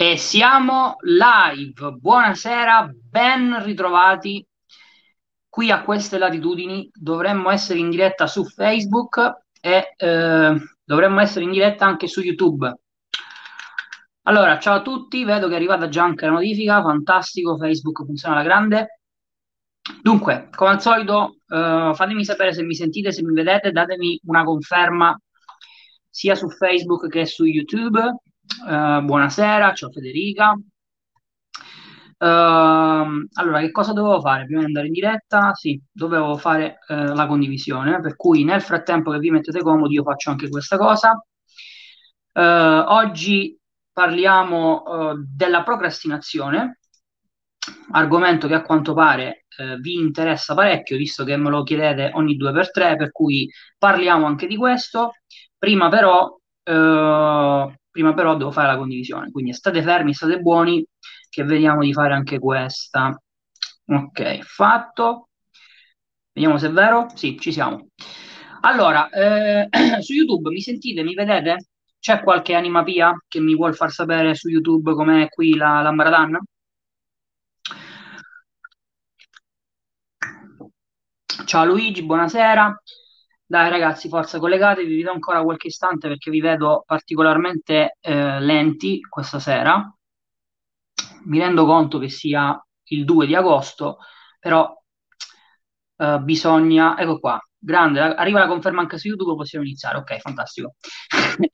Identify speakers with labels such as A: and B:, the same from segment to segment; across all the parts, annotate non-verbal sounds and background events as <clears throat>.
A: E siamo live. Buonasera, ben ritrovati qui a queste latitudini. Dovremmo essere in diretta su Facebook e eh, dovremmo essere in diretta anche su YouTube. Allora, ciao a tutti, vedo che è arrivata già anche la notifica, fantastico, Facebook funziona alla grande. Dunque, come al solito, eh, fatemi sapere se mi sentite, se mi vedete, datemi una conferma sia su Facebook che su YouTube. Eh, buonasera, ciao Federica. Uh, allora, che cosa dovevo fare prima di andare in diretta? Sì, dovevo fare uh, la condivisione, per cui nel frattempo che vi mettete comodi io faccio anche questa cosa. Uh, oggi parliamo della procrastinazione, argomento che a quanto pare vi interessa parecchio, visto che me lo chiedete ogni due per tre, per cui parliamo anche di questo. Prima però, prima però devo fare la condivisione, quindi state fermi, state buoni che vediamo di fare anche questa. Ok, fatto. Vediamo se è vero. Sì, ci siamo. Allora, eh, <clears throat> su YouTube mi sentite, mi vedete? C'è qualche animapia che mi vuol far sapere su YouTube com'è qui la, la Maradan? Ciao Luigi, buonasera. Dai ragazzi, forza, collegatevi, vi do ancora qualche istante perché vi vedo particolarmente eh, lenti questa sera mi rendo conto che sia il 2 di agosto, però uh, bisogna... Ecco qua, grande, arriva la conferma anche su YouTube, possiamo iniziare. Ok, fantastico. <laughs>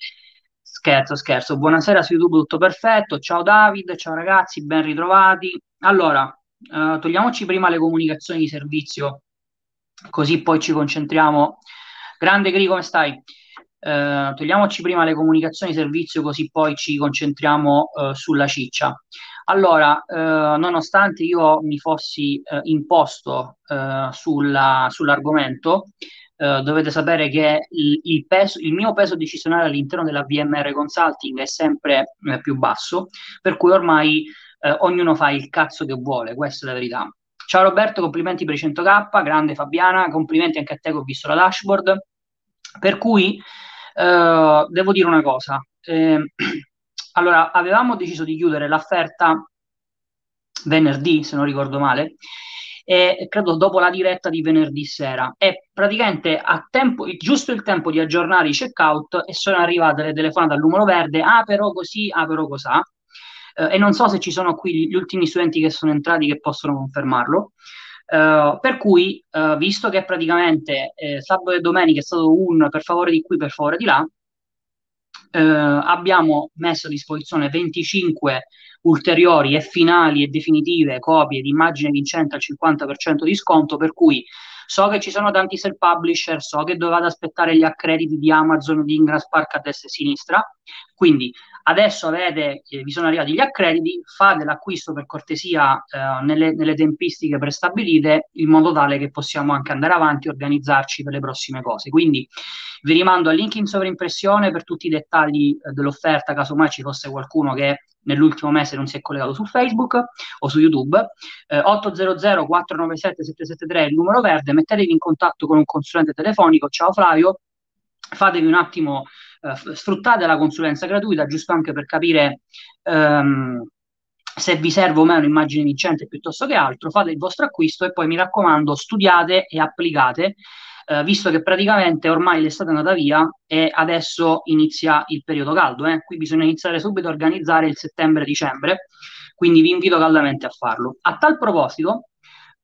A: scherzo, scherzo. Buonasera su YouTube, tutto perfetto. Ciao David, ciao ragazzi, ben ritrovati. Allora, uh, togliamoci prima le comunicazioni di servizio, così poi ci concentriamo. Grande Gri, come stai? Uh, togliamoci prima le comunicazioni servizio così poi ci concentriamo uh, sulla ciccia. Allora, eh, nonostante io mi fossi eh, imposto eh, sulla, sull'argomento, eh, dovete sapere che il, il, peso, il, mio peso decisionale all'interno della VMR Consulting è sempre eh, più basso, per cui ormai eh, ognuno fa il cazzo che vuole, questa è la verità. Ciao Roberto, complimenti per i 100k, grande Fabiana, complimenti anche a te che ho visto la dashboard. Per cui devo dire una cosa. Eh, <clears throat> allora, avevamo deciso di chiudere l'offerta venerdì, se non ricordo male, e credo dopo la diretta di venerdì sera. E praticamente a tempo, giusto il tempo di aggiornare i checkout e sono arrivate le telefonate al numero verde, ah però così, ah però cos'ha. Eh, e non so se ci sono qui gli ultimi studenti che sono entrati che possono confermarlo. Uh, per cui, uh, visto che praticamente eh, sabato e domenica è stato un per favore di qui, per favore di là, eh, abbiamo messo a disposizione 25 ulteriori e finali e definitive copie di immagine vincente al 50% di sconto, per cui so che ci sono tanti self-publisher, so che dovete aspettare gli accrediti di Amazon, di Ingram Spark a destra e sinistra, quindi Adesso avete, eh, vi sono arrivati gli accrediti, fate l'acquisto per cortesia eh, nelle, nelle, tempistiche prestabilite in modo tale che possiamo anche andare avanti e organizzarci per le prossime cose. Quindi vi rimando al link in sovraimpressione per tutti i dettagli eh, dell'offerta, casomai ci fosse qualcuno che nell'ultimo mese non si è collegato su Facebook o su YouTube. Eh, 800 497 773 è il numero verde, mettetevi in contatto con un consulente telefonico. Ciao Flavio, fatevi un attimo eh, sfruttate la consulenza gratuita giusto anche per capire ehm, se vi serve o meno un'immagine vincente piuttosto che altro, fate il vostro acquisto e poi mi raccomando studiate e applicate, eh, visto che praticamente ormai l'estate è andata via e adesso inizia il periodo caldo, eh? qui bisogna iniziare subito a organizzare il settembre-dicembre, quindi vi invito caldamente a farlo. A tal proposito,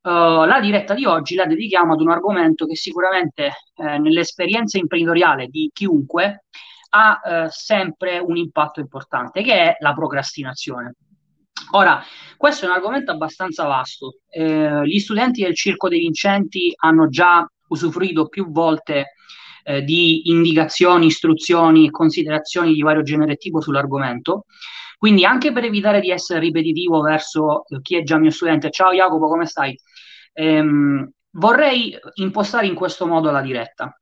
A: Uh, la diretta di oggi la dedichiamo ad un argomento che sicuramente eh, nell'esperienza imprenditoriale di chiunque ha eh, sempre un impatto importante, che è la procrastinazione. Ora, questo è un argomento abbastanza vasto. Eh, gli studenti del Circo dei Vincenti hanno già usufruito più volte eh, di indicazioni, istruzioni e considerazioni di vario genere e tipo sull'argomento. Quindi anche per evitare di essere ripetitivo verso chi è già mio studente, ciao Jacopo, come stai? Ehm, vorrei impostare in questo modo la diretta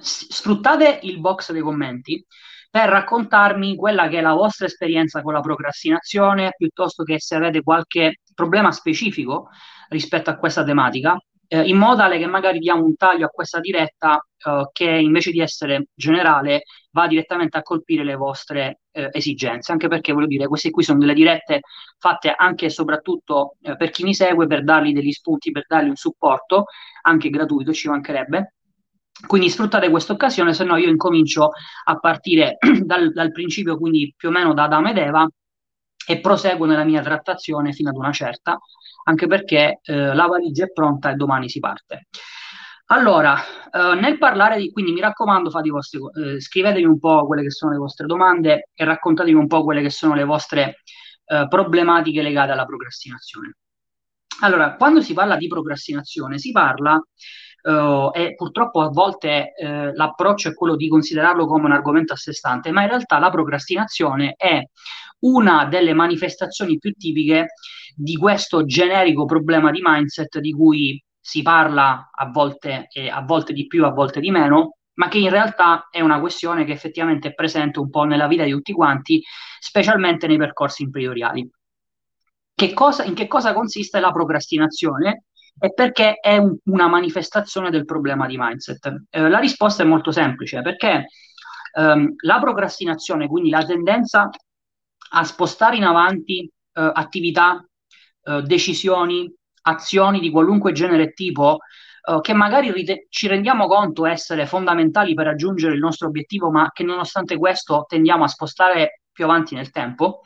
A: sfruttate il box dei commenti per raccontarmi quella che è la vostra esperienza con la procrastinazione, piuttosto che se avete qualche problema specifico rispetto a questa tematica. eh, in modo tale che magari diamo un taglio a questa diretta eh, che invece di essere generale va direttamente a colpire le vostre eh, esigenze, anche perché voglio dire, queste qui sono delle dirette fatte anche e soprattutto eh, per chi mi segue, per dargli degli spunti, per dargli un supporto, anche gratuito, ci mancherebbe. Quindi sfruttate questa occasione, se no io incomincio a partire <clears throat> dal, dal principio, quindi più o meno da Adamo ed Eva, e proseguo nella mia trattazione fino ad una certa, anche perché eh, la valigia è pronta e domani si parte. Allora, eh, nel parlare di, quindi mi raccomando, fate i vostri, eh, scrivetemi un po' quelle che sono le vostre domande e raccontatemi un po' quelle che sono le vostre eh, problematiche legate alla procrastinazione. Allora, quando si parla di procrastinazione, si parla Uh, e purtroppo a volte uh, l'approccio è quello di considerarlo come un argomento a sé stante, ma in realtà la procrastinazione è una delle manifestazioni più tipiche di questo generico problema di mindset di cui si parla a volte, eh, a volte di più, a volte di meno, ma che in realtà è una questione che effettivamente è presente un po' nella vita di tutti quanti, specialmente nei percorsi imprenditoriali. Che cosa, in che cosa consiste la procrastinazione? E perché è un, una manifestazione del problema di mindset? Eh, la risposta è molto semplice, perché ehm, la procrastinazione, quindi la tendenza a spostare in avanti eh, attività, eh, decisioni, azioni di qualunque genere e tipo uh, che magari rite- ci rendiamo conto essere fondamentali per raggiungere il nostro obiettivo, ma che nonostante questo tendiamo a spostare più avanti nel tempo,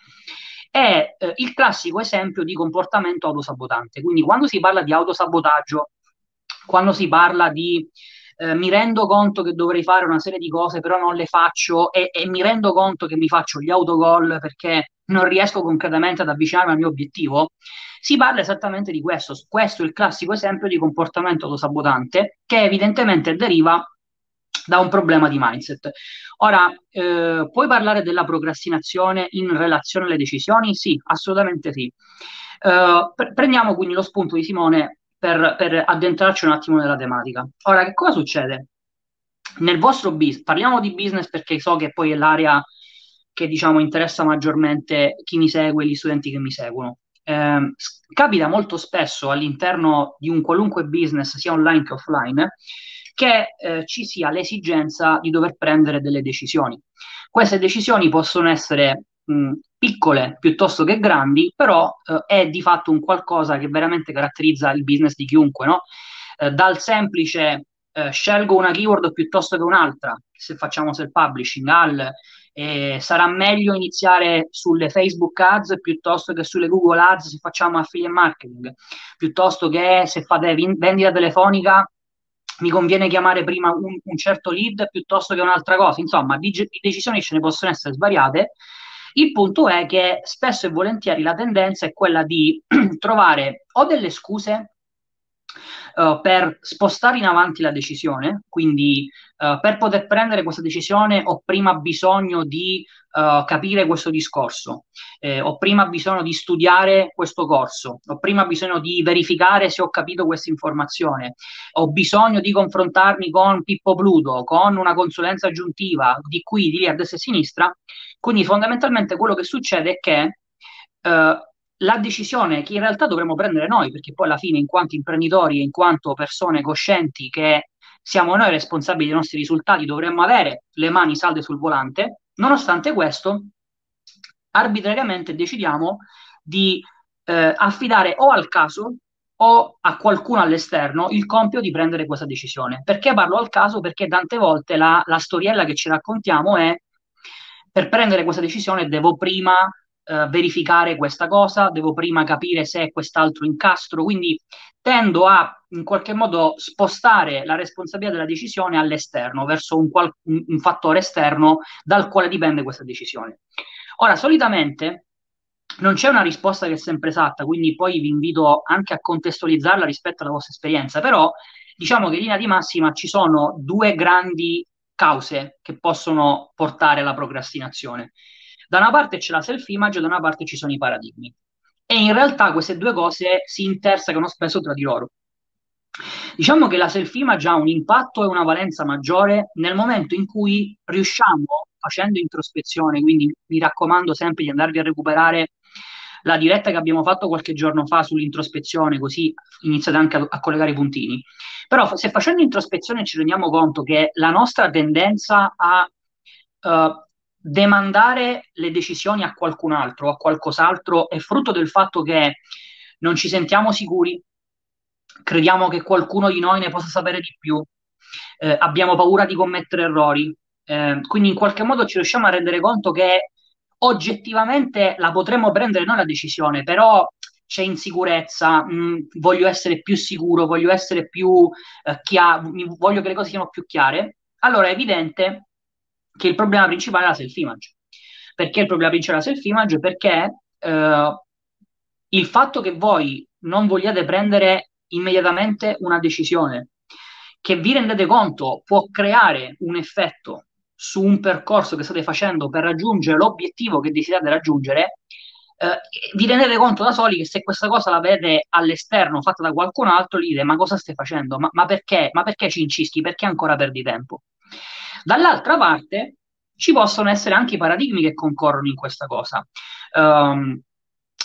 A: è uh, il classico esempio di comportamento autosabotante. Quindi quando si parla di autosabotaggio, quando si parla di eh, mi rendo conto che dovrei fare una serie di cose, però non le faccio e, e mi rendo conto che mi faccio gli autogol perché non riesco concretamente ad avvicinarmi al mio obiettivo, si parla esattamente di questo. Questo è il classico esempio di comportamento autosabotante che evidentemente deriva da un problema di mindset. Ora, eh, puoi parlare della procrastinazione in relazione alle decisioni? Sì, assolutamente sì. Uh, pre- prendiamo quindi lo spunto di Simone per, per, addentrarci un attimo nella tematica. Ora, che cosa succede? Nel vostro business, parliamo di business perché so che poi è l'area che diciamo interessa maggiormente chi mi segue gli studenti che mi seguono. Eh, capita molto spesso all'interno di un qualunque business, sia online che offline, che eh, ci sia l'esigenza di dover prendere delle decisioni. Queste decisioni possono essere mh, piccole piuttosto che grandi, però eh, è di fatto un qualcosa che veramente caratterizza il business di chiunque, no? Eh, dal semplice eh, scelgo una keyword piuttosto che un'altra, se facciamo self-publishing, al eh, sarà meglio iniziare sulle Facebook ads piuttosto che sulle Google ads se facciamo affiliate marketing, piuttosto che se fate vendita telefonica mi conviene chiamare prima un, un certo lead piuttosto che un'altra cosa. Insomma, di, di decisioni ce ne possono essere svariate. Il punto è che spesso e volentieri la tendenza è quella di <clears throat> trovare o delle scuse uh, per spostare in avanti la decisione, quindi uh, per poter prendere questa decisione ho prima bisogno di uh, capire questo discorso, eh, ho prima bisogno di studiare questo corso, ho prima bisogno di verificare se ho capito questa informazione, ho bisogno di confrontarmi con Pippo Pluto, con una consulenza aggiuntiva di qui, di lì, a destra e a sinistra. Quindi fondamentalmente quello che succede è che la decisione che in realtà dovremmo prendere noi, perché poi alla fine, in quanto imprenditori e in quanto persone coscienti che siamo noi responsabili dei nostri risultati, dovremmo avere le mani salde sul volante, nonostante questo, arbitrariamente decidiamo di eh, affidare o al caso o a qualcuno all'esterno il compito di prendere questa decisione. Perché parlo al caso? Perché tante volte la, la storiella che ci raccontiamo è per prendere questa decisione devo prima eh, verificare questa cosa, devo prima capire se è quest'altro incastro, quindi tendo a in qualche modo spostare la responsabilità della decisione all'esterno, verso un, qual- un, fattore esterno dal quale dipende questa decisione. Ora, solitamente non c'è una risposta che è sempre esatta, quindi poi vi invito anche a contestualizzarla rispetto alla vostra esperienza, però diciamo che in linea di massima ci sono due grandi cause che possono portare alla procrastinazione. Da una parte c'è la self-image, da una parte ci sono i paradigmi. E in realtà queste due cose si intersecano spesso tra di loro. Diciamo che la self-image ha un impatto e una valenza maggiore nel momento in cui riusciamo, facendo introspezione, quindi mi raccomando sempre di andarvi a recuperare la diretta che abbiamo fatto qualche giorno fa sull'introspezione, così iniziate anche a, a collegare i puntini. Però se facendo introspezione ci rendiamo conto che la nostra tendenza a uh, demandare le decisioni a qualcun altro, a qualcos'altro, è frutto del fatto che non ci sentiamo sicuri, crediamo che qualcuno di noi ne possa sapere di più, eh, abbiamo paura di commettere errori, eh, quindi in qualche modo ci riusciamo a rendere conto che oggettivamente la potremmo prendere noi la decisione, però c'è insicurezza, mh, mm, voglio essere più sicuro, voglio essere più eh, chiaro, voglio che le cose siano più chiare, allora è evidente che il problema principale è la self-image. Perché il problema principale è la self-image? Perché eh, il fatto che voi non vogliate prendere immediatamente una decisione che vi rendete conto può creare un effetto su un percorso che state facendo per raggiungere l'obiettivo che desiderate raggiungere, eh, vi rendete conto da soli che se questa cosa la vedete all'esterno fatta da qualcun altro, gli dite ma cosa stai facendo? Ma, ma perché? Ma perché ci incischi? Perché ancora perdi tempo? Dall'altra parte ci possono essere anche i paradigmi che concorrono in questa cosa. Um,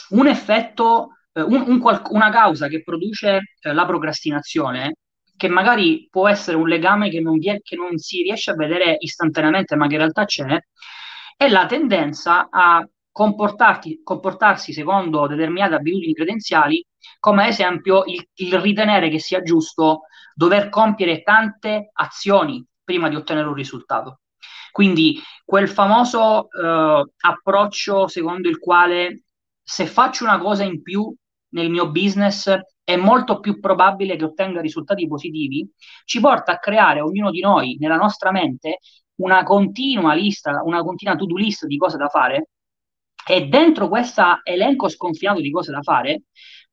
A: un effetto, uh, un, un, una causa che produce uh, la procrastinazione che magari può essere un legame che non, vie- che non si riesce a vedere istantaneamente, ma che in realtà c'è, è la tendenza a comportarsi secondo determinate abitudini credenziali, come ad esempio il, il, ritenere che sia giusto dover compiere tante azioni prima di ottenere un risultato. Quindi quel famoso eh, approccio secondo il quale se faccio una cosa in più nel mio business è molto più probabile che ottenga risultati positivi, ci porta a creare ognuno di noi nella nostra mente una continua lista, una continua to-do list di cose da fare e dentro questo elenco sconfinato di cose da fare,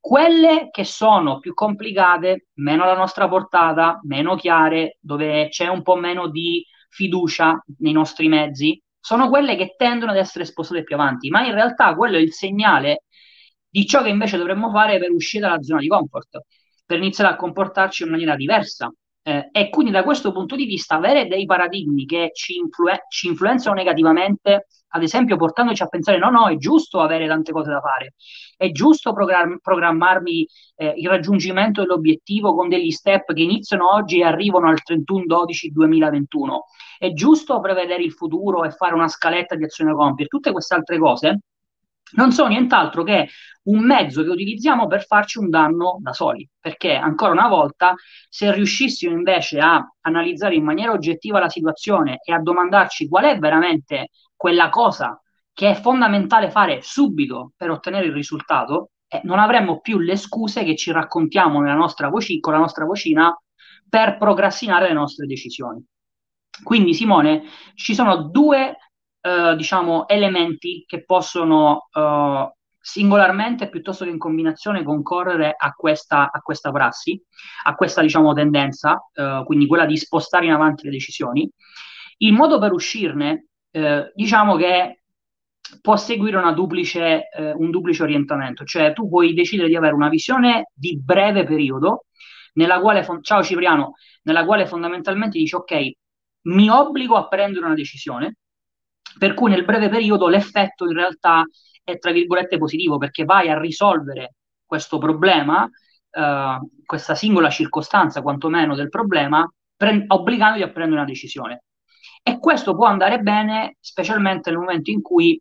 A: quelle che sono più complicate, meno alla nostra portata, meno chiare, dove c'è un po' meno di fiducia nei nostri mezzi, sono quelle che tendono ad essere spostate più avanti, ma in realtà quello è il segnale di ciò che invece dovremmo fare per uscire dalla zona di comfort, per iniziare a comportarci in maniera diversa. Eh, e quindi da questo punto di vista avere dei paradigmi che ci, influ- ci influenzano negativamente, ad esempio portandoci a pensare no, no, è giusto avere tante cose da fare, è giusto program- programmarmi eh, il raggiungimento dell'obiettivo con degli step che iniziano oggi e arrivano al 31-12-2021, è giusto prevedere il futuro e fare una scaletta di azioni da compiere, tutte queste altre cose non sono nient'altro che un mezzo che utilizziamo per farci un danno da soli, perché ancora una volta, se riuscissimo invece a analizzare in maniera oggettiva la situazione e a domandarci qual è veramente quella cosa che è fondamentale fare subito per ottenere il risultato, eh, non avremmo più le scuse che ci raccontiamo nella nostra voci, con la nostra vocina per procrastinare le nostre decisioni. Quindi, Simone, ci sono due eh, diciamo, elementi che possono eh, singolarmente piuttosto che in combinazione concorrere a questa, a questa prassi, a questa diciamo, tendenza, eh, quindi quella di spostare in avanti le decisioni. Il modo per uscirne, eh, diciamo che può seguire duplice, eh, un duplice orientamento, cioè tu puoi decidere di avere una visione di breve periodo, nella quale, ciao Cipriano, nella quale fondamentalmente dici ok, mi obbligo a prendere una decisione, per cui nel breve periodo l'effetto in realtà è tra virgolette positivo perché vai a risolvere questo problema, eh, questa singola circostanza quantomeno del problema, pre- obbligandoti a prendere una decisione. E questo può andare bene specialmente nel momento in cui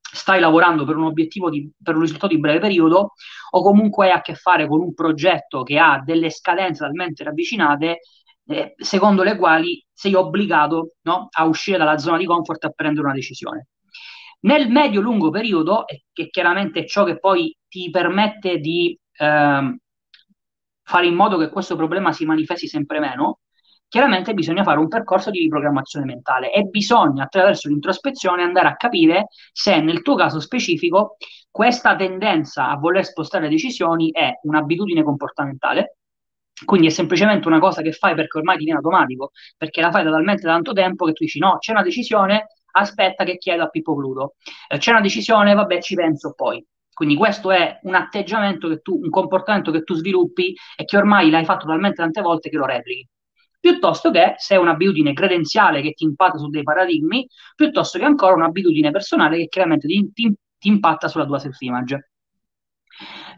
A: stai lavorando per un obiettivo, di, per un risultato di breve periodo o comunque hai a che fare con un progetto che ha delle scadenze talmente ravvicinate eh, secondo le quali sei obbligato no, a uscire dalla zona di comfort a prendere una decisione. Nel medio-lungo periodo, che chiaramente è ciò che poi ti permette di eh, fare in modo che questo problema si manifesti sempre meno, chiaramente bisogna fare un percorso di riprogrammazione mentale e bisogna attraverso l'introspezione andare a capire se nel tuo caso specifico questa tendenza a voler spostare le decisioni è un'abitudine comportamentale quindi è semplicemente una cosa che fai perché ormai ti viene automatico, perché la fai da talmente tanto tempo che tu dici no, c'è una decisione, aspetta che chiedo a Pippo Pluto. Eh, c'è una decisione, vabbè, ci penso poi. Quindi questo è un atteggiamento che tu, un comportamento che tu sviluppi e che ormai l'hai fatto talmente tante volte che lo replichi. Piuttosto che se è un'abitudine credenziale che ti impatta su dei paradigmi, piuttosto che ancora un'abitudine personale che chiaramente ti, ti, ti impatta sulla tua self-image.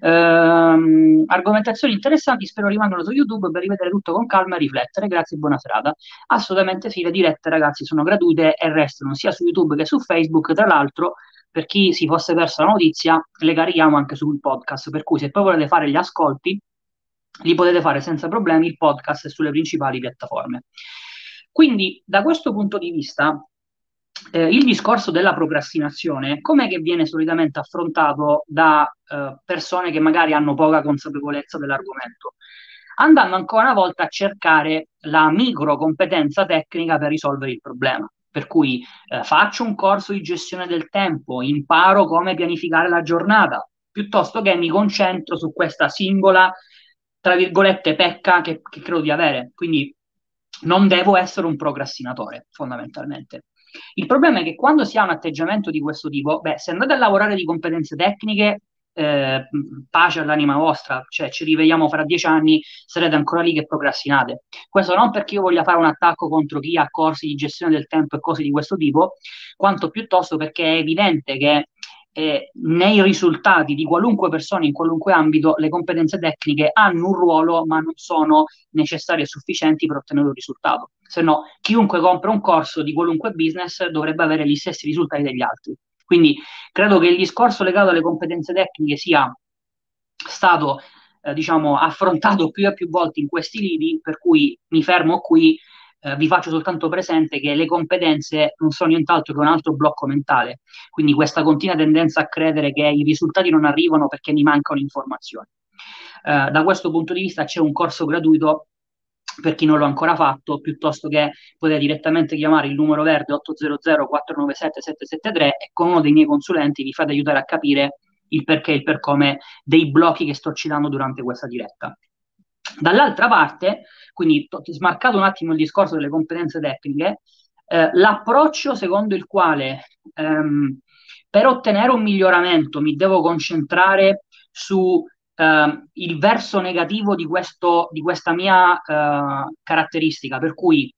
A: Ehm, argomentazioni interessanti, spero rimangano su YouTube per rivedere tutto con calma e riflettere. Grazie e buona serata. Assolutamente sì, le dirette ragazzi sono gratuite e restano sia su YouTube che su Facebook. Tra l'altro, per chi si fosse persa la notizia, le carichiamo anche sul podcast, per cui se poi volete fare gli ascolti, li potete fare senza problemi il podcast sulle principali piattaforme. Quindi, da questo punto di vista, eh, il discorso della procrastinazione, com'è che viene solitamente affrontato da eh, persone che magari hanno poca consapevolezza dell'argomento? Andando ancora una volta a cercare la micro competenza tecnica per risolvere il problema. Per cui eh, faccio un corso di gestione del tempo, imparo come pianificare la giornata, piuttosto che mi concentro su questa singola, tra virgolette, pecca che, che credo di avere. Quindi non devo essere un procrastinatore, fondamentalmente. Il problema è che quando si ha un atteggiamento di questo tipo, beh, se andate a lavorare di competenze tecniche, eh, pace all'anima vostra, cioè ci rivediamo fra dieci anni, sarete ancora lì che procrastinate. Questo non perché io voglia fare un attacco contro chi ha corsi di gestione del tempo e cose di questo tipo, quanto piuttosto perché è evidente che eh, nei risultati di qualunque persona in qualunque ambito le competenze tecniche hanno un ruolo ma non sono necessarie e sufficienti per ottenere un risultato. Se no, chiunque compra un corso di qualunque business dovrebbe avere gli stessi risultati degli altri. Quindi credo che il discorso legato alle competenze tecniche sia stato eh, diciamo, affrontato più e più volte in questi libri, per cui mi fermo qui eh, vi faccio soltanto presente che le competenze non sono nient'altro che un altro blocco mentale, quindi questa continua tendenza a credere che i risultati non arrivano perché mi mancano informazioni. Eh, da questo punto di vista c'è un corso gratuito per chi non l'ha ancora fatto, piuttosto che potete direttamente chiamare il numero verde 800 497 773 e con uno dei miei consulenti vi fate aiutare a capire il perché e il per come dei blocchi che sto citando durante questa diretta. Dall'altra parte, quindi smarcato un attimo il discorso delle competenze tecniche, eh, l'approccio secondo il quale ehm, per ottenere un miglioramento mi devo concentrare su eh, il verso negativo di, questo, di questa mia eh, caratteristica, per cui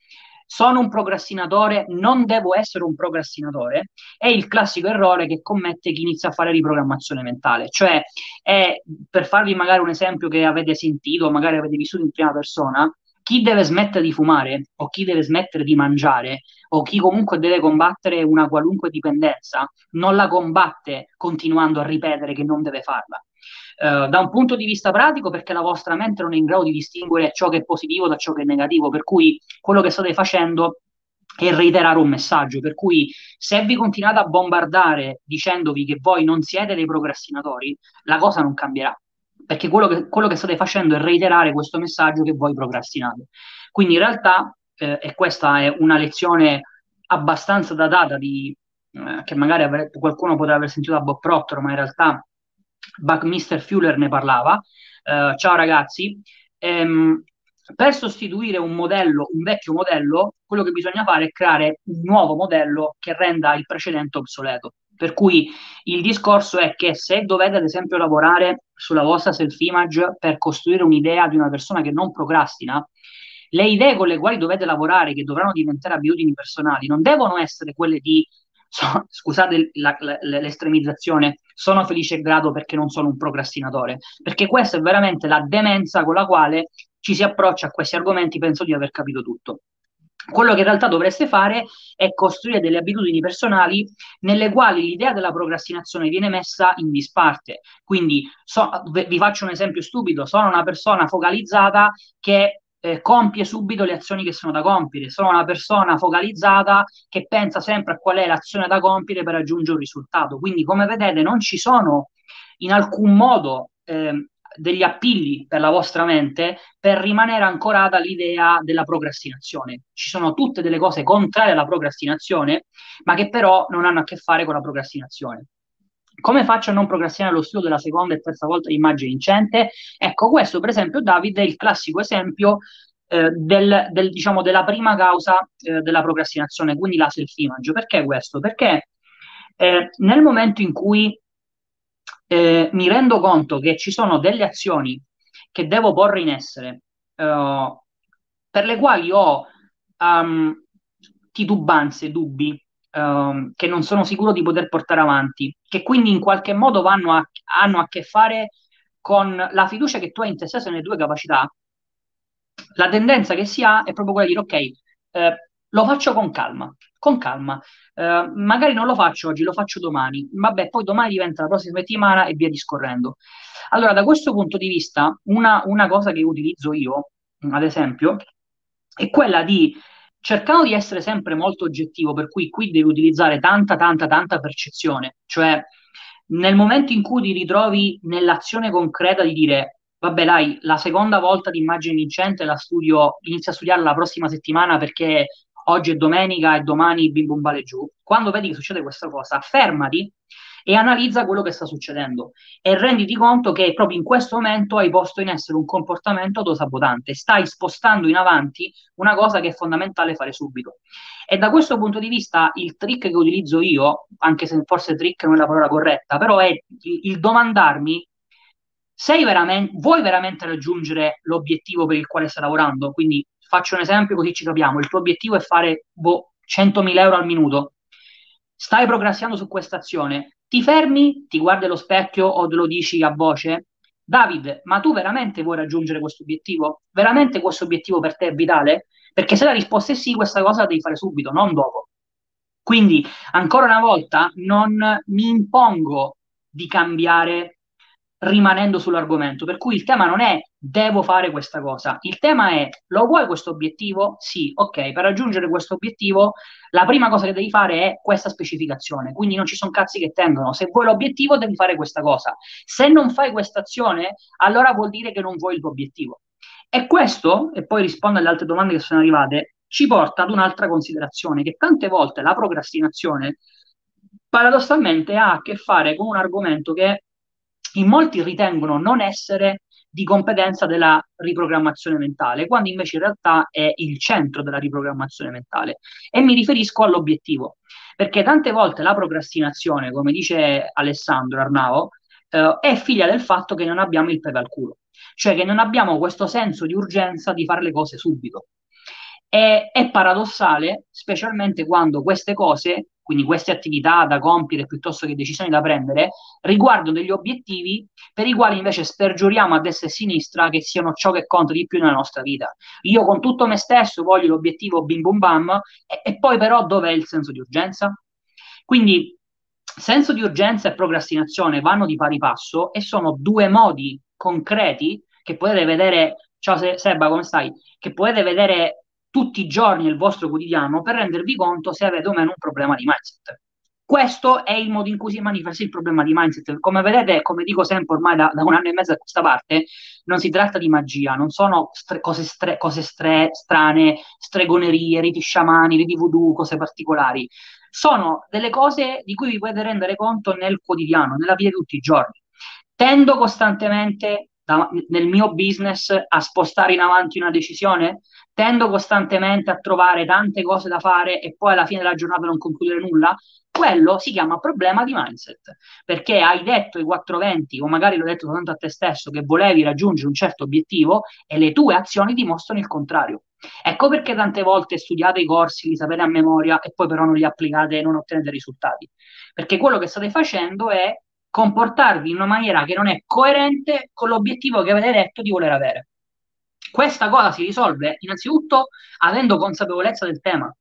A: sono un procrastinatore, non devo essere un procrastinatore, è il classico errore che commette chi inizia a fare riprogrammazione mentale. Cioè, è, per farvi magari un esempio che avete sentito, magari avete vissuto in prima persona, chi deve smettere di fumare o chi deve smettere di mangiare o chi comunque deve combattere una qualunque dipendenza, non la combatte continuando a ripetere che non deve farla. Uh, da un punto di vista pratico, perché la vostra mente non è in grado di distinguere ciò che è positivo da ciò che è negativo, per cui quello che state facendo è reiterare un messaggio, per cui se vi continuate a bombardare dicendovi che voi non siete dei procrastinatori, la cosa non cambierà, perché quello che, quello che state facendo è reiterare questo messaggio che voi procrastinate. Quindi in realtà, eh, e questa è una lezione abbastanza datata di, eh, che magari avre- qualcuno potrà aver sentito da Bob Proctor, ma in realtà Buckminster Fuller ne parlava. Uh, ciao ragazzi. Um, per sostituire un modello, un vecchio modello, quello che bisogna fare è creare un nuovo modello che renda il precedente obsoleto. Per cui il discorso è che se dovete ad esempio lavorare sulla vostra self-image per costruire un'idea di una persona che non procrastina, le idee con le quali dovete lavorare, che dovranno diventare abitudini personali, non devono essere quelle di so, scusate la, la, l'estremizzazione, sono felice e grato perché non sono un procrastinatore, perché questa è veramente la demenza con la quale ci si approccia a questi argomenti, penso di aver capito tutto. Quello che in realtà dovreste fare è costruire delle abitudini personali nelle quali l'idea della procrastinazione viene messa in disparte. Quindi so, vi faccio un esempio stupido, sono una persona focalizzata che eh, compie subito le azioni che sono da compiere. Sono una persona focalizzata che pensa sempre a qual è l'azione da compiere per raggiungere un risultato. Quindi, come vedete, non ci sono in alcun modo eh, degli appigli per la vostra mente per rimanere ancorata all'idea della procrastinazione. Ci sono tutte delle cose contrarie alla procrastinazione, ma che però non hanno a che fare con la procrastinazione. Come faccio a non procrastinare lo studio della seconda e terza volta di immagine vincente? Ecco, questo per esempio, Davide, è il classico esempio eh, del, del, diciamo, della prima causa eh, della procrastinazione, quindi la self-image. Perché questo? Perché eh, nel momento in cui eh, mi rendo conto che ci sono delle azioni che devo porre in essere, eh, per le quali ho um, titubanze, dubbi, ehm, che non sono sicuro di poter portare avanti, che quindi in qualche modo vanno a, hanno a che fare con la fiducia che tu hai in te stesso e nelle tue capacità, la tendenza che si ha è proprio quella di dire ok, eh, lo faccio con calma, con calma. Uh, magari non lo faccio oggi, lo faccio domani. Vabbè, poi domani diventa la prossima settimana e via discorrendo. Allora, da questo punto di vista, una, una cosa che utilizzo io, ad esempio, è quella di cercando di essere sempre molto oggettivo, per cui qui devi utilizzare tanta, tanta, tanta percezione, cioè nel momento in cui ti ritrovi nell'azione concreta di dire vabbè dai, la seconda volta di immagine vincente la studio, inizio a studiarla la prossima settimana perché oggi è domenica e domani bim bum vale giù, quando vedi che succede questa cosa, fermati e analizza quello che sta succedendo e renditi conto che proprio in questo momento hai posto in essere un comportamento autosabotante, stai spostando in avanti una cosa che è fondamentale fare subito. E da questo punto di vista il trick che utilizzo io, anche se forse trick non è la parola corretta, però è il, domandarmi sei veramente, vuoi veramente raggiungere l'obiettivo per il quale stai lavorando? Quindi faccio un esempio così ci capiamo, il tuo obiettivo è fare boh, 100.000 euro al minuto, stai procrastinando su questa azione, ti fermi, ti guardi allo specchio o te lo dici a voce, David, ma tu veramente vuoi raggiungere questo obiettivo? Veramente questo obiettivo per te è vitale? Perché se la risposta è sì, questa cosa la devi fare subito, non dopo. Quindi, ancora una volta, non mi impongo di cambiare rimanendo sull'argomento. Per cui il tema non è devo fare questa cosa, il tema è lo vuoi questo obiettivo? Sì, ok, per raggiungere questo obiettivo la prima cosa che devi fare è questa specificazione, quindi non ci sono cazzi che tengono, se vuoi l'obiettivo devi fare questa cosa, se non fai questa azione allora vuol dire che non vuoi il tuo obiettivo. E questo, e poi rispondo alle altre domande che sono arrivate, ci porta ad un'altra considerazione, che tante volte la procrastinazione paradossalmente ha a che fare con un argomento che in molti ritengono non essere di competenza della riprogrammazione mentale, quando invece in realtà è il centro della riprogrammazione mentale. E mi riferisco all'obiettivo, perché tante volte la procrastinazione, come dice Alessandro Arnao, eh, è figlia del fatto che non abbiamo il pepe al culo, cioè che non abbiamo questo senso di urgenza di fare le cose subito. E, è paradossale, specialmente quando queste cose quindi queste attività da compiere piuttosto che decisioni da prendere, riguardano degli obiettivi per i quali invece spergiuriamo a destra e a sinistra che siano ciò che conta di più nella nostra vita. Io con tutto me stesso voglio l'obiettivo bim bum bam, e, e poi però dov'è il senso di urgenza? Quindi senso di urgenza e procrastinazione vanno di pari passo e sono due modi concreti che potete vedere, ciao Seba come stai, che potete vedere tutti i giorni nel vostro quotidiano per rendervi conto se avete o meno un problema di mindset. Questo è il modo in cui si manifesta il problema di mindset. Come vedete, come dico sempre ormai da, da un anno e mezzo a questa parte, non si tratta di magia, non sono stre- cose, stre- cose stre- strane, stregonerie, riti sciamani, riti voodoo, cose particolari. Sono delle cose di cui vi potete rendere conto nel quotidiano, nella vita di tutti i giorni. Tendo costantemente da, nel mio business a spostare in avanti una decisione? Tendo costantemente a trovare tante cose da fare e poi alla fine della giornata non concludere nulla? Quello si chiama problema di mindset, perché hai detto ai 420 o magari l'ho detto soltanto a te stesso che volevi raggiungere un certo obiettivo e le tue azioni dimostrano il contrario. Ecco perché tante volte studiate i corsi, li sapete a memoria e poi però non li applicate e non ottenete risultati. Perché quello che state facendo è comportarvi in una maniera che non è coerente con l'obiettivo che avete detto di voler avere. Questa cosa si risolve innanzitutto avendo consapevolezza del tema.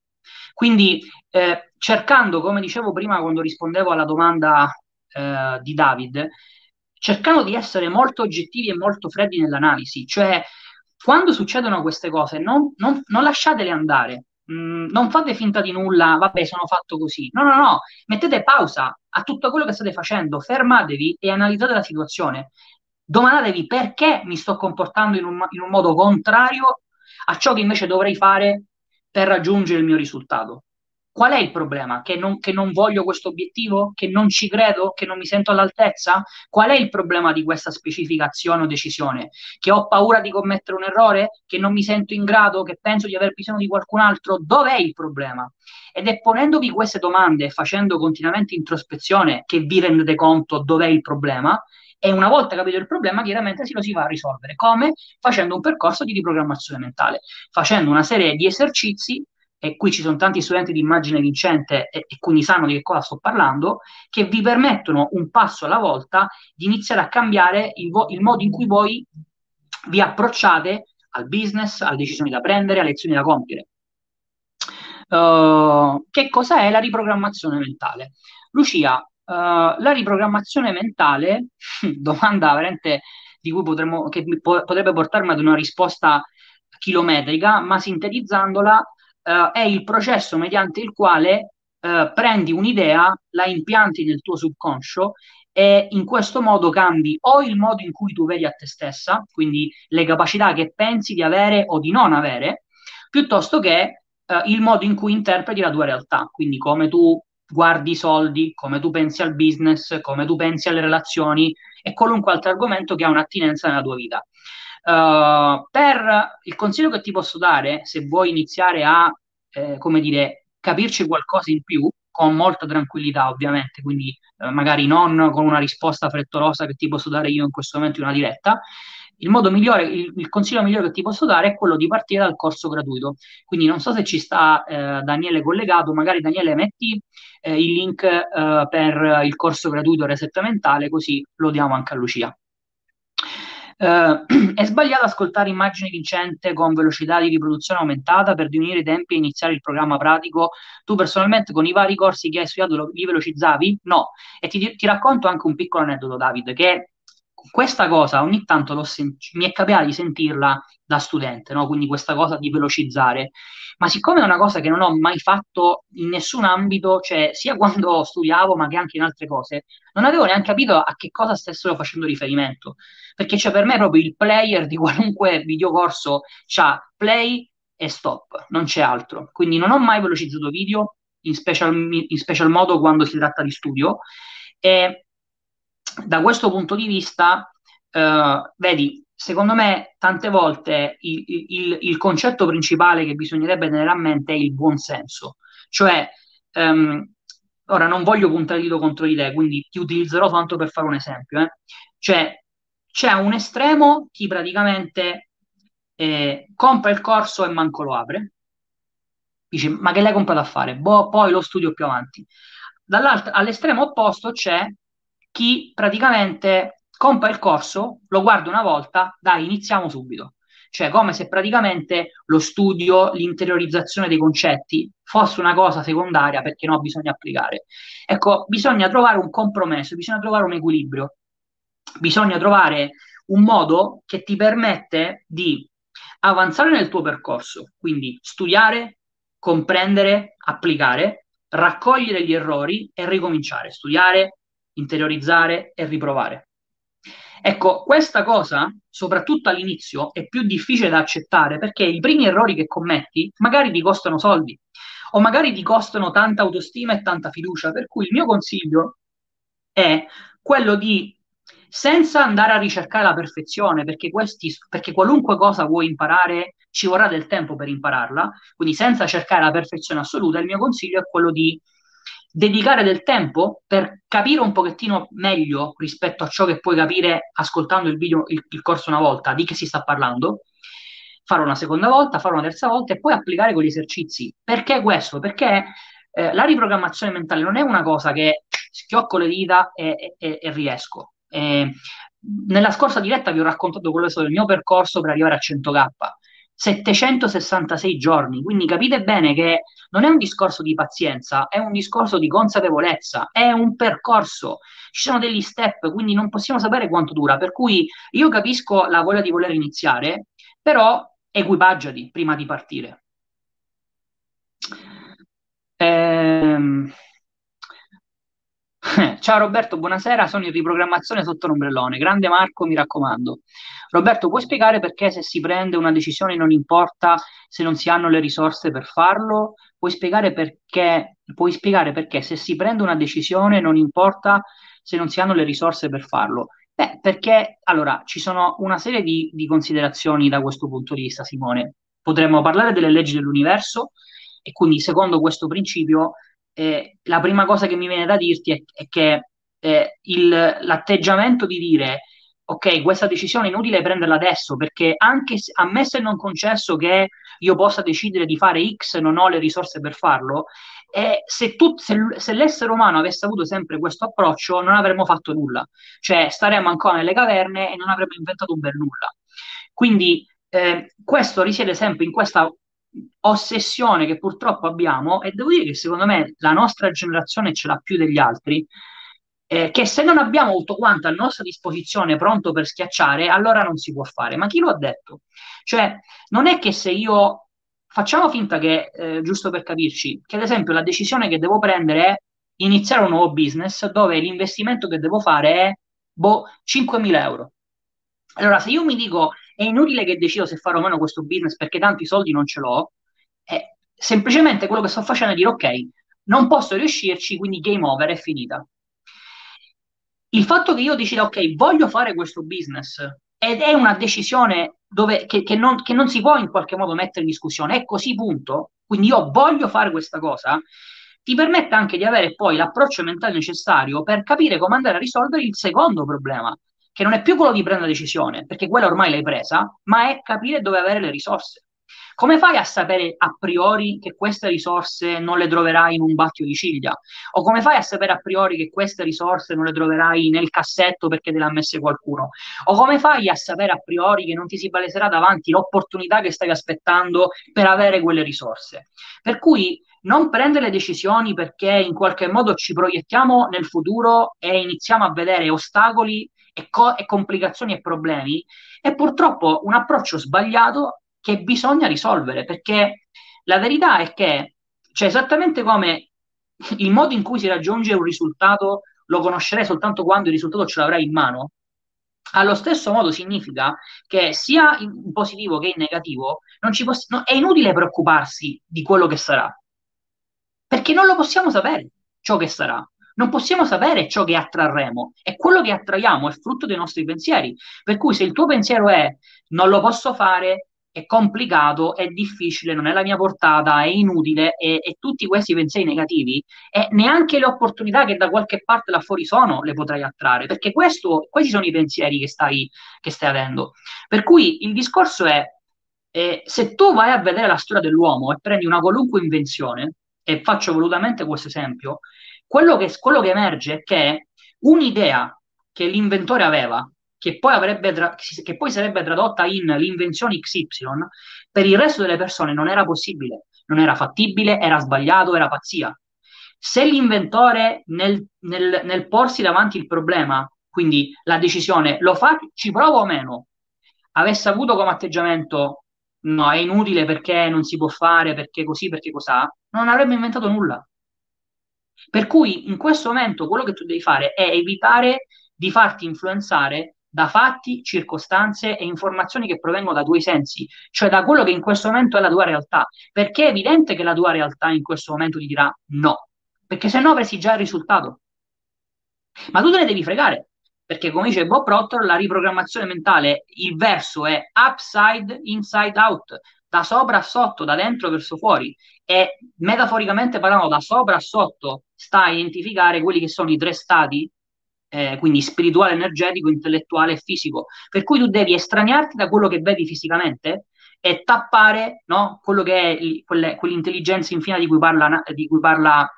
A: Quindi eh, cercando, come dicevo prima quando rispondevo alla domanda eh, di David, cercando di essere molto oggettivi e molto freddi nell'analisi, cioè quando succedono queste cose non, non, non lasciatele andare, Mm, non fate finta di nulla, vabbè, sono fatto così. No, no, no, mettete pausa a tutto quello che state facendo, fermatevi e analizzate la situazione. Domandatevi perché mi sto comportando in un, in un modo contrario a ciò che invece dovrei fare per raggiungere il mio risultato. Qual è il problema? Che non, che non voglio questo obiettivo? Che non ci credo? Che non mi sento all'altezza? Qual è il problema di questa specificazione o decisione? Che ho paura di commettere un errore? Che non mi sento in grado? Che penso di aver bisogno di qualcun altro? Dov'è il problema? Ed è ponendovi queste domande e facendo continuamente introspezione che vi rendete conto dov'è il problema e una volta capito il problema, chiaramente si lo si va a risolvere. Come? Facendo un percorso di riprogrammazione mentale, facendo una serie di esercizi e qui ci sono tanti studenti di immagine vincente e, e quindi sanno di che cosa sto parlando, che vi permettono un passo alla volta di iniziare a cambiare il, vo- il modo in cui voi vi approcciate al business, alle decisioni da prendere, alle azioni da compiere. Uh, che cosa è la riprogrammazione mentale? Lucia, uh, la riprogrammazione mentale, <laughs> domanda veramente di cui potremmo, che potrebbe portarmi ad una risposta chilometrica, ma sintetizzandola uh, è il processo mediante il quale prendi un'idea, la impianti nel tuo subconscio e in questo modo cambi o il modo in cui tu vedi a te stessa, quindi le capacità che pensi di avere o di non avere, piuttosto che eh, il modo in cui interpreti la tua realtà, quindi come tu guardi i soldi, come tu pensi al business, come tu pensi alle relazioni e qualunque altro argomento che ha un'attinenza nella tua vita. Uh, per il consiglio che ti posso dare, se vuoi iniziare a, eh, come dire, capirci qualcosa in più, con molta tranquillità ovviamente, quindi eh, magari non con una risposta frettolosa che ti posso dare io in questo momento in una diretta, il modo migliore, il, il, consiglio migliore che ti posso dare è quello di partire dal corso gratuito. Quindi non so se ci sta eh, Daniele collegato, magari Daniele metti eh, il link eh, per il corso gratuito Reset Mentale, così lo diamo anche a Lucia. Uh, <clears throat> è sbagliato ascoltare immagini vincente con velocità di riproduzione aumentata per diminuire i tempi e iniziare il programma pratico? Tu personalmente con i vari corsi che hai studiato li velocizzavi? No. E ti, ti racconto anche un piccolo aneddoto, David, che questa cosa ogni tanto sen- mi è capitato di sentirla da studente, no? quindi questa cosa di velocizzare, ma siccome è una cosa che non ho mai fatto in nessun ambito, cioè sia <laughs> quando studiavo ma che anche in altre cose, non avevo neanche capito a che cosa stessero facendo riferimento, perché cioè, per me proprio il player di <laughs> qualunque videocorso c'ha play e stop, non c'è altro, quindi non ho mai velocizzato video, in special, in special modo quando si tratta di studio, e da questo punto di vista, eh, vedi, secondo me tante volte il, il, il, concetto principale che bisognerebbe tenere a mente è il buonsenso, cioè um, ora non voglio puntare il dito contro di te, quindi ti utilizzerò tanto per fare un esempio, eh. cioè c'è un estremo chi praticamente eh, compra il corso e manco lo apre, dice ma che l'hai comprato a fare? Boh, poi lo studio più avanti. All'estremo opposto c'è chi praticamente compra il corso, lo guarda una volta, dai, iniziamo subito. Cioè, come se praticamente lo studio, l'interiorizzazione dei concetti fosse una cosa secondaria perché no, bisogna applicare. Ecco, bisogna trovare un compromesso, bisogna trovare un equilibrio, bisogna trovare un modo che ti permette di avanzare nel tuo percorso, quindi studiare, comprendere, applicare, raccogliere gli errori e ricominciare, studiare, interiorizzare e riprovare. Ecco, questa cosa, soprattutto all'inizio, è più difficile da accettare perché i primi errori che commetti magari ti costano soldi o magari ti costano tanta autostima e tanta fiducia, per cui il mio consiglio è quello di senza andare a ricercare la perfezione, perché, questi, perché qualunque cosa vuoi imparare ci vorrà del tempo per impararla, quindi senza cercare la perfezione assoluta, il mio consiglio è quello di dedicare del tempo per capire un pochettino meglio rispetto a ciò che puoi capire ascoltando il video, il, il corso una volta, di che si sta parlando, fare una seconda volta, fare una terza volta e poi applicare quegli esercizi. Perché questo? Perché eh, la riprogrammazione mentale non è una cosa che schiocco le dita e, e, e riesco. Eh, nella scorsa diretta vi ho raccontato quello che è stato il mio percorso per arrivare a 100k. 766 giorni, quindi capite bene che non è un discorso di pazienza, è un discorso di consapevolezza, è un percorso, ci sono degli step, quindi non possiamo sapere quanto dura, per cui io capisco la voglia di voler iniziare, però equipaggiati prima di partire. Ehm... <laughs> Ciao Roberto, buonasera, sono in riprogrammazione sotto l'ombrellone. Grande Marco, mi raccomando. Roberto, puoi spiegare perché se si prende una decisione non importa se non si hanno le risorse per farlo? Puoi spiegare perché, puoi spiegare perché se si prende una decisione non importa se non si hanno le risorse per farlo? Beh, perché allora ci sono una serie di, di considerazioni da questo punto di vista, Simone. Potremmo parlare delle leggi dell'universo e quindi secondo questo principio eh, la prima cosa che mi viene da dirti è, è che eh, il, l'atteggiamento di dire ok, questa decisione è inutile prenderla adesso, perché anche se, ammesso e non concesso che io possa decidere di fare X, non ho le risorse per farlo, e se, tu, se, se, l'essere umano avesse avuto sempre questo approccio, non avremmo fatto nulla. Cioè, staremmo ancora nelle caverne e non avremmo inventato un bel nulla. Quindi, eh, questo risiede sempre in questa ossessione che purtroppo abbiamo, e devo dire che secondo me la nostra generazione ce l'ha più degli altri, eh, che se non abbiamo tutto quanto a nostra disposizione pronto per schiacciare, allora non si può fare. Ma chi lo ha detto? Cioè, non è che se io facciamo finta che, eh, giusto per capirci, che ad esempio la decisione che devo prendere è iniziare un nuovo business dove l'investimento che devo fare è boh, 5.000 euro. Allora, se io mi dico è inutile che decido se fare o meno questo business perché tanti soldi non ce l'ho, eh, semplicemente quello che sto facendo è dire ok, non posso riuscirci, quindi game over, è finita. Il fatto che io decida ok, voglio fare questo business ed è una decisione dove, che, che, non, che non si può in qualche modo mettere in discussione, è così punto, quindi io voglio fare questa cosa, ti permette anche di avere poi l'approccio mentale necessario per capire come andare a risolvere il secondo problema, che non è più quello di prendere una decisione, perché quella ormai l'hai presa, ma è capire dove avere le risorse. Come fai a sapere a priori che queste risorse non le troverai in un battio di ciglia? O come fai a sapere a priori che queste risorse non le troverai nel cassetto perché te le ha messe qualcuno? O come fai a sapere a priori che non ti si paleserà davanti l'opportunità che stai aspettando per avere quelle risorse? Per cui non prendere decisioni perché in qualche modo ci proiettiamo nel futuro e iniziamo a vedere ostacoli e, co- e complicazioni e problemi è purtroppo un approccio sbagliato che bisogna risolvere, perché la verità è che, cioè esattamente come il modo in cui si raggiunge un risultato lo conoscerai soltanto quando il risultato ce l'avrai in mano, allo stesso modo significa che sia in positivo che in negativo poss- no, è inutile preoccuparsi di quello che sarà, perché non lo possiamo sapere ciò che sarà. Non possiamo sapere ciò che attrarremo e quello che attraiamo è frutto dei nostri pensieri. Per cui se il tuo pensiero è non lo posso fare, è complicato, è difficile, non è la mia portata, è inutile e, e, tutti questi pensieri negativi e neanche le opportunità che da qualche parte là fuori sono le potrai attrarre, perché questo, questi sono i pensieri che stai, che stai avendo. Per cui il discorso è, eh, se tu vai a vedere la storia dell'uomo e prendi una qualunque invenzione, e faccio volutamente questo esempio, quello che, quello che emerge è che un'idea che l'inventore aveva che poi, avrebbe tra- che poi sarebbe tradotta in l'invenzione XY, per il resto delle persone non era possibile, non era fattibile, era sbagliato, era pazzia. Se l'inventore nel, nel, nel porsi davanti il problema, quindi la decisione, lo fa, ci prova o meno, avesse avuto come atteggiamento no, è inutile perché non si può fare, perché così, perché cos'ha, non avrebbe inventato nulla. Per cui in questo momento quello che tu devi fare è evitare di farti influenzare da fatti, circostanze e informazioni che provengono da tuoi sensi, cioè da quello che in questo momento è la tua realtà, perché è evidente che la tua realtà in questo momento ti dirà no, perché se no avresti già il risultato. Ma tu te ne devi fregare, perché come dice Bob Proctor, la riprogrammazione mentale, il verso è upside, inside out, da sopra a sotto, da dentro verso fuori, e metaforicamente parlando da sopra a sotto sta a identificare quelli che sono i tre stati eh, quindi spirituale, energetico, intellettuale e fisico. Per cui tu devi estraniarti da quello che vedi fisicamente e tappare no, quello che è il, quelle, quell'intelligenza infinita di cui parla, di cui, parla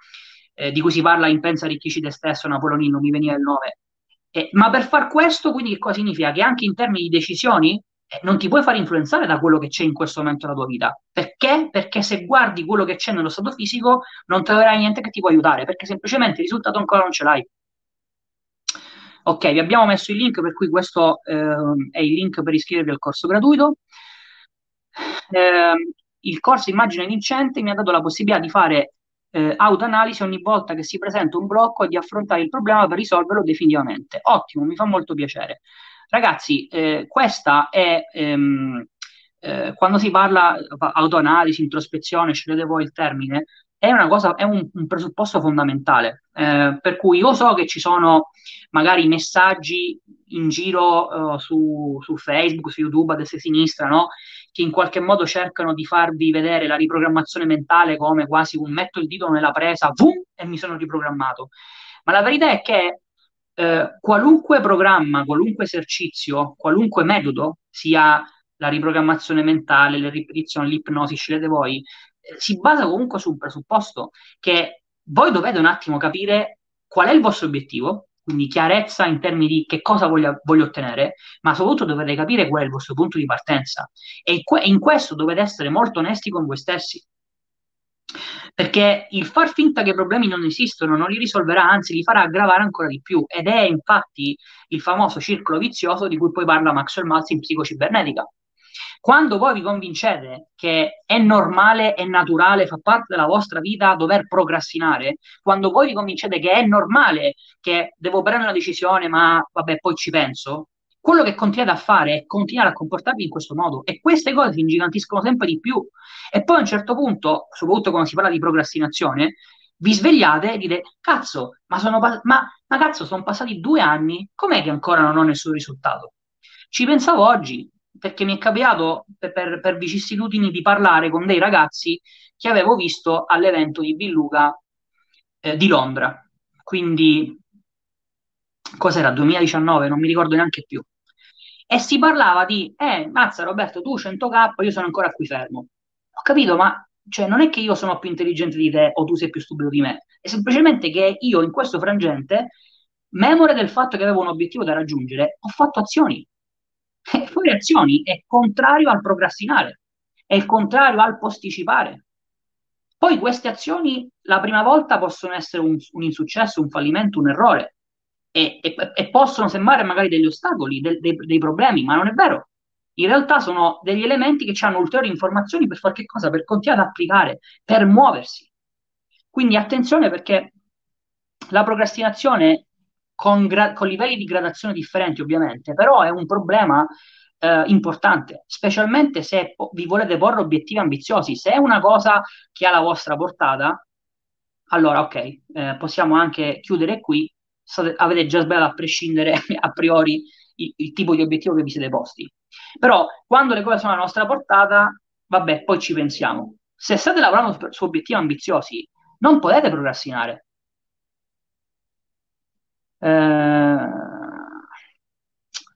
A: eh, di cui si parla in Pensa Ricchici te stesso, Napoleonino, mi veniva il nome. Eh, ma per far questo, quindi, che cosa significa? Che anche in termini di decisioni non ti puoi far influenzare da quello che c'è in questo momento nella tua vita. Perché? Perché se guardi quello che c'è nello stato fisico, non troverai niente che ti può aiutare, perché semplicemente il risultato ancora non ce l'hai. Ok, vi abbiamo messo il link, per cui questo eh, è il link per iscrivervi al corso gratuito. Eh, il corso Immagine Vincente mi ha dato la possibilità di fare eh, autoanalisi ogni volta che si presenta un blocco e di affrontare il problema per risolverlo definitivamente. Ottimo, mi fa molto piacere. Ragazzi, eh, questa è ehm, eh, quando si parla autoanalisi, introspezione, scegliete voi il termine, è una cosa, è un, un presupposto fondamentale. Eh, per cui io so che ci sono magari messaggi in giro uh, su, su, Facebook, su YouTube a destra e a sinistra, no? che in qualche modo cercano di farvi vedere la riprogrammazione mentale come quasi un metto il dito nella presa, boom, e mi sono riprogrammato. Ma la verità è che eh, qualunque programma, qualunque esercizio, qualunque metodo, sia la riprogrammazione mentale, le ripetizioni, l'ipnosi, scegliete voi, eh, si basa comunque sul presupposto che voi dovete un attimo capire qual è il vostro obiettivo, quindi chiarezza in termini di che cosa voglio, voglio ottenere, ma soprattutto dovete capire qual è il vostro punto di partenza e in questo dovete essere molto onesti con voi stessi. Perché il far finta che i problemi non esistono non li risolverà, anzi li farà aggravare ancora di più. Ed è infatti il famoso circolo vizioso di cui poi parla Maxwell Maltz in psicocibernetica. Quando voi vi convincete che è normale, è naturale, fa parte della vostra vita dover procrastinare, quando voi vi convincete che è normale, che devo prendere una decisione, ma vabbè, poi ci penso, quello che continuate a fare è continuare a comportarvi in questo modo e queste cose si ingigantiscono sempre di più. E poi a un certo punto, soprattutto quando si parla di procrastinazione, vi svegliate e dite, cazzo, ma, sono ma, ma cazzo, sono passati due anni, com'è che ancora non ho nessun risultato? Ci pensavo oggi, perché mi è capitato per, per, per vicissitudini di parlare con dei ragazzi che avevo visto all'evento di Billuga eh, di Londra. Quindi, cos'era? 2019, non mi ricordo neanche più. E si parlava di, eh, mazza Roberto, tu 100k, io sono ancora qui fermo. Ho capito, ma cioè, non è che io sono più intelligente di te o tu sei più stupido di me, è semplicemente che io in questo frangente, memore del fatto che avevo un obiettivo da raggiungere, ho fatto azioni <laughs> e fare azioni è contrario al procrastinare, è il contrario al posticipare. Poi queste azioni la prima volta possono essere un, un insuccesso, un fallimento, un errore e, e, e possono sembrare magari degli ostacoli, de, de, dei problemi, ma non è vero. In realtà sono degli elementi che ci hanno ulteriori informazioni per fare che cosa? Per continuare ad applicare, per muoversi. Quindi attenzione perché la procrastinazione con, gra- con livelli di gradazione differenti ovviamente, però è un problema eh, importante, specialmente se po- vi volete porre obiettivi ambiziosi. Se è una cosa che ha la vostra portata, allora ok, eh, possiamo anche chiudere qui. State, avete già sbagliato a prescindere <laughs> a priori il, il, tipo di obiettivo che vi siete posti. Però quando le cose sono alla nostra portata, vabbè, poi ci pensiamo. Se state lavorando su, su obiettivi ambiziosi, non potete procrastinare. Eh,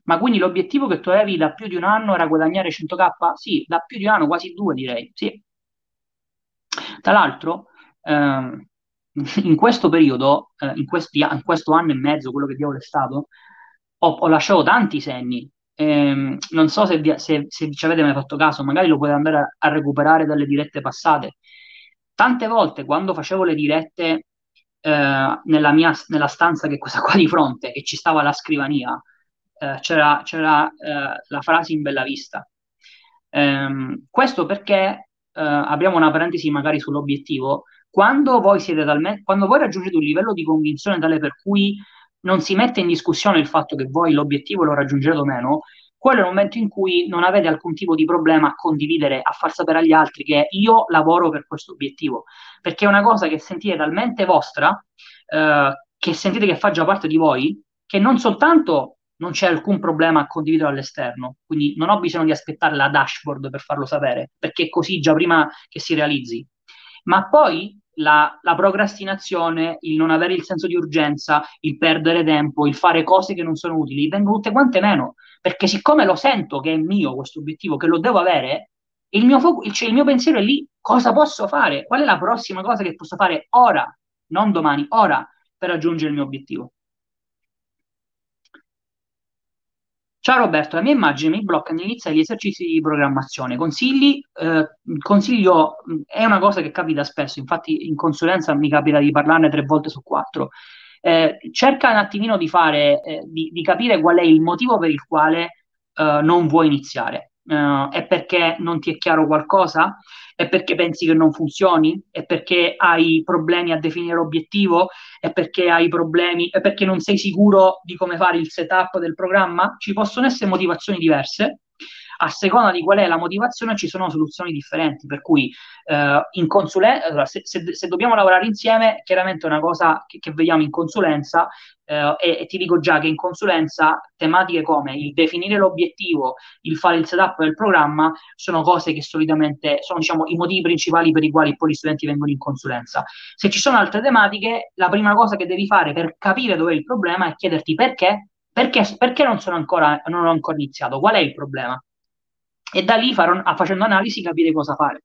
A: ma quindi l'obiettivo che tu avevi da più di un anno era guadagnare 100k? Sì, da più di un anno, quasi due direi, sì. Tra l'altro, ehm, <laughs> in questo periodo, eh, in, questi, in, questo anno e mezzo, quello che diavolo è stato, ho, ho lasciato tanti segni. Eh, non so se, se, se, ci avete mai fatto caso, magari lo potete andare a, a recuperare dalle dirette passate. Tante volte quando facevo le dirette eh, nella mia nella stanza che è questa qua di fronte, che ci stava la scrivania, eh, c'era, c'era eh, la frase in bella vista. Ehm, questo perché eh, apriamo una parentesi magari sull'obiettivo. Quando voi talmente, quando voi raggiungete un livello di convinzione tale per cui non si mette in discussione il fatto che voi l'obiettivo lo raggiungerete o meno, quello è il momento in cui non avete alcun tipo di problema a condividere, a far sapere agli altri che io lavoro per questo obiettivo, perché è una cosa che sentite talmente vostra, eh, che sentite che fa già parte di voi, che non soltanto non c'è alcun problema a condividere all'esterno, quindi non ho bisogno di aspettare la dashboard per farlo sapere, perché è così già prima che si realizzi, ma poi la, la, procrastinazione, il non avere il senso di urgenza, il perdere tempo, il fare cose che non sono utili, vengono tutte quante meno, perché siccome lo sento che è mio questo obiettivo, che lo devo avere, il mio, fo- cioè il mio pensiero è lì, cosa posso fare? Qual è la prossima cosa che posso fare ora, non domani, ora, per raggiungere il mio obiettivo? Ciao Roberto, la mia immagine mi blocca nell'iniziare gli esercizi di programmazione. Consigli? Eh, consiglio, è una cosa che capita spesso, infatti in consulenza mi capita di parlarne tre volte su quattro. Eh, cerca un attimino di fare, eh, di, di, capire qual è il motivo per il quale eh, non vuoi iniziare. Uh, è perché non ti è chiaro qualcosa? È perché pensi che non funzioni? È perché hai problemi a definire l'obiettivo? È perché hai problemi? È perché non sei sicuro di come fare il setup del programma? Ci possono essere motivazioni diverse. A seconda di qual è la motivazione ci sono soluzioni differenti, per cui eh, in consulenza, se, se, se, dobbiamo lavorare insieme, chiaramente è una cosa che, che vediamo in consulenza eh, e, e, ti dico già che in consulenza tematiche come il definire l'obiettivo, il fare il setup del programma sono cose che solitamente sono diciamo, i motivi principali per i quali poi gli studenti vengono in consulenza. Se ci sono altre tematiche, la prima cosa che devi fare per capire dove è il problema è chiederti perché, perché, perché non, ancora, non ho ancora iniziato, qual è il problema? E da lì, farò, facendo analisi, capire cosa fare.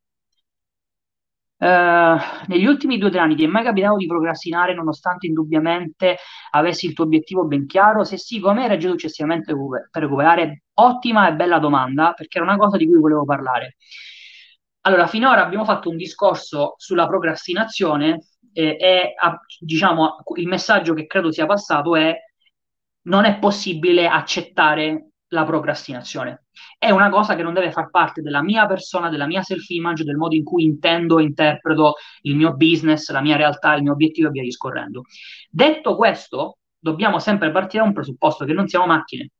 A: Uh, negli ultimi due o tre anni ti è mai capitato di procrastinare nonostante indubbiamente avessi il tuo obiettivo ben chiaro? Se sì, come hai reagito successivamente per recuperare? Ottima e bella domanda, perché era una cosa di cui volevo parlare. Allora, finora abbiamo fatto un discorso sulla procrastinazione e, e a, diciamo, il messaggio che credo sia passato è non è possibile accettare la procrastinazione. È una cosa che non deve far parte della mia persona, della mia self-image, del modo in cui intendo e interpreto il mio business, la mia realtà, il mio obiettivo e via discorrendo. Detto questo, dobbiamo sempre partire da un presupposto che non siamo macchine.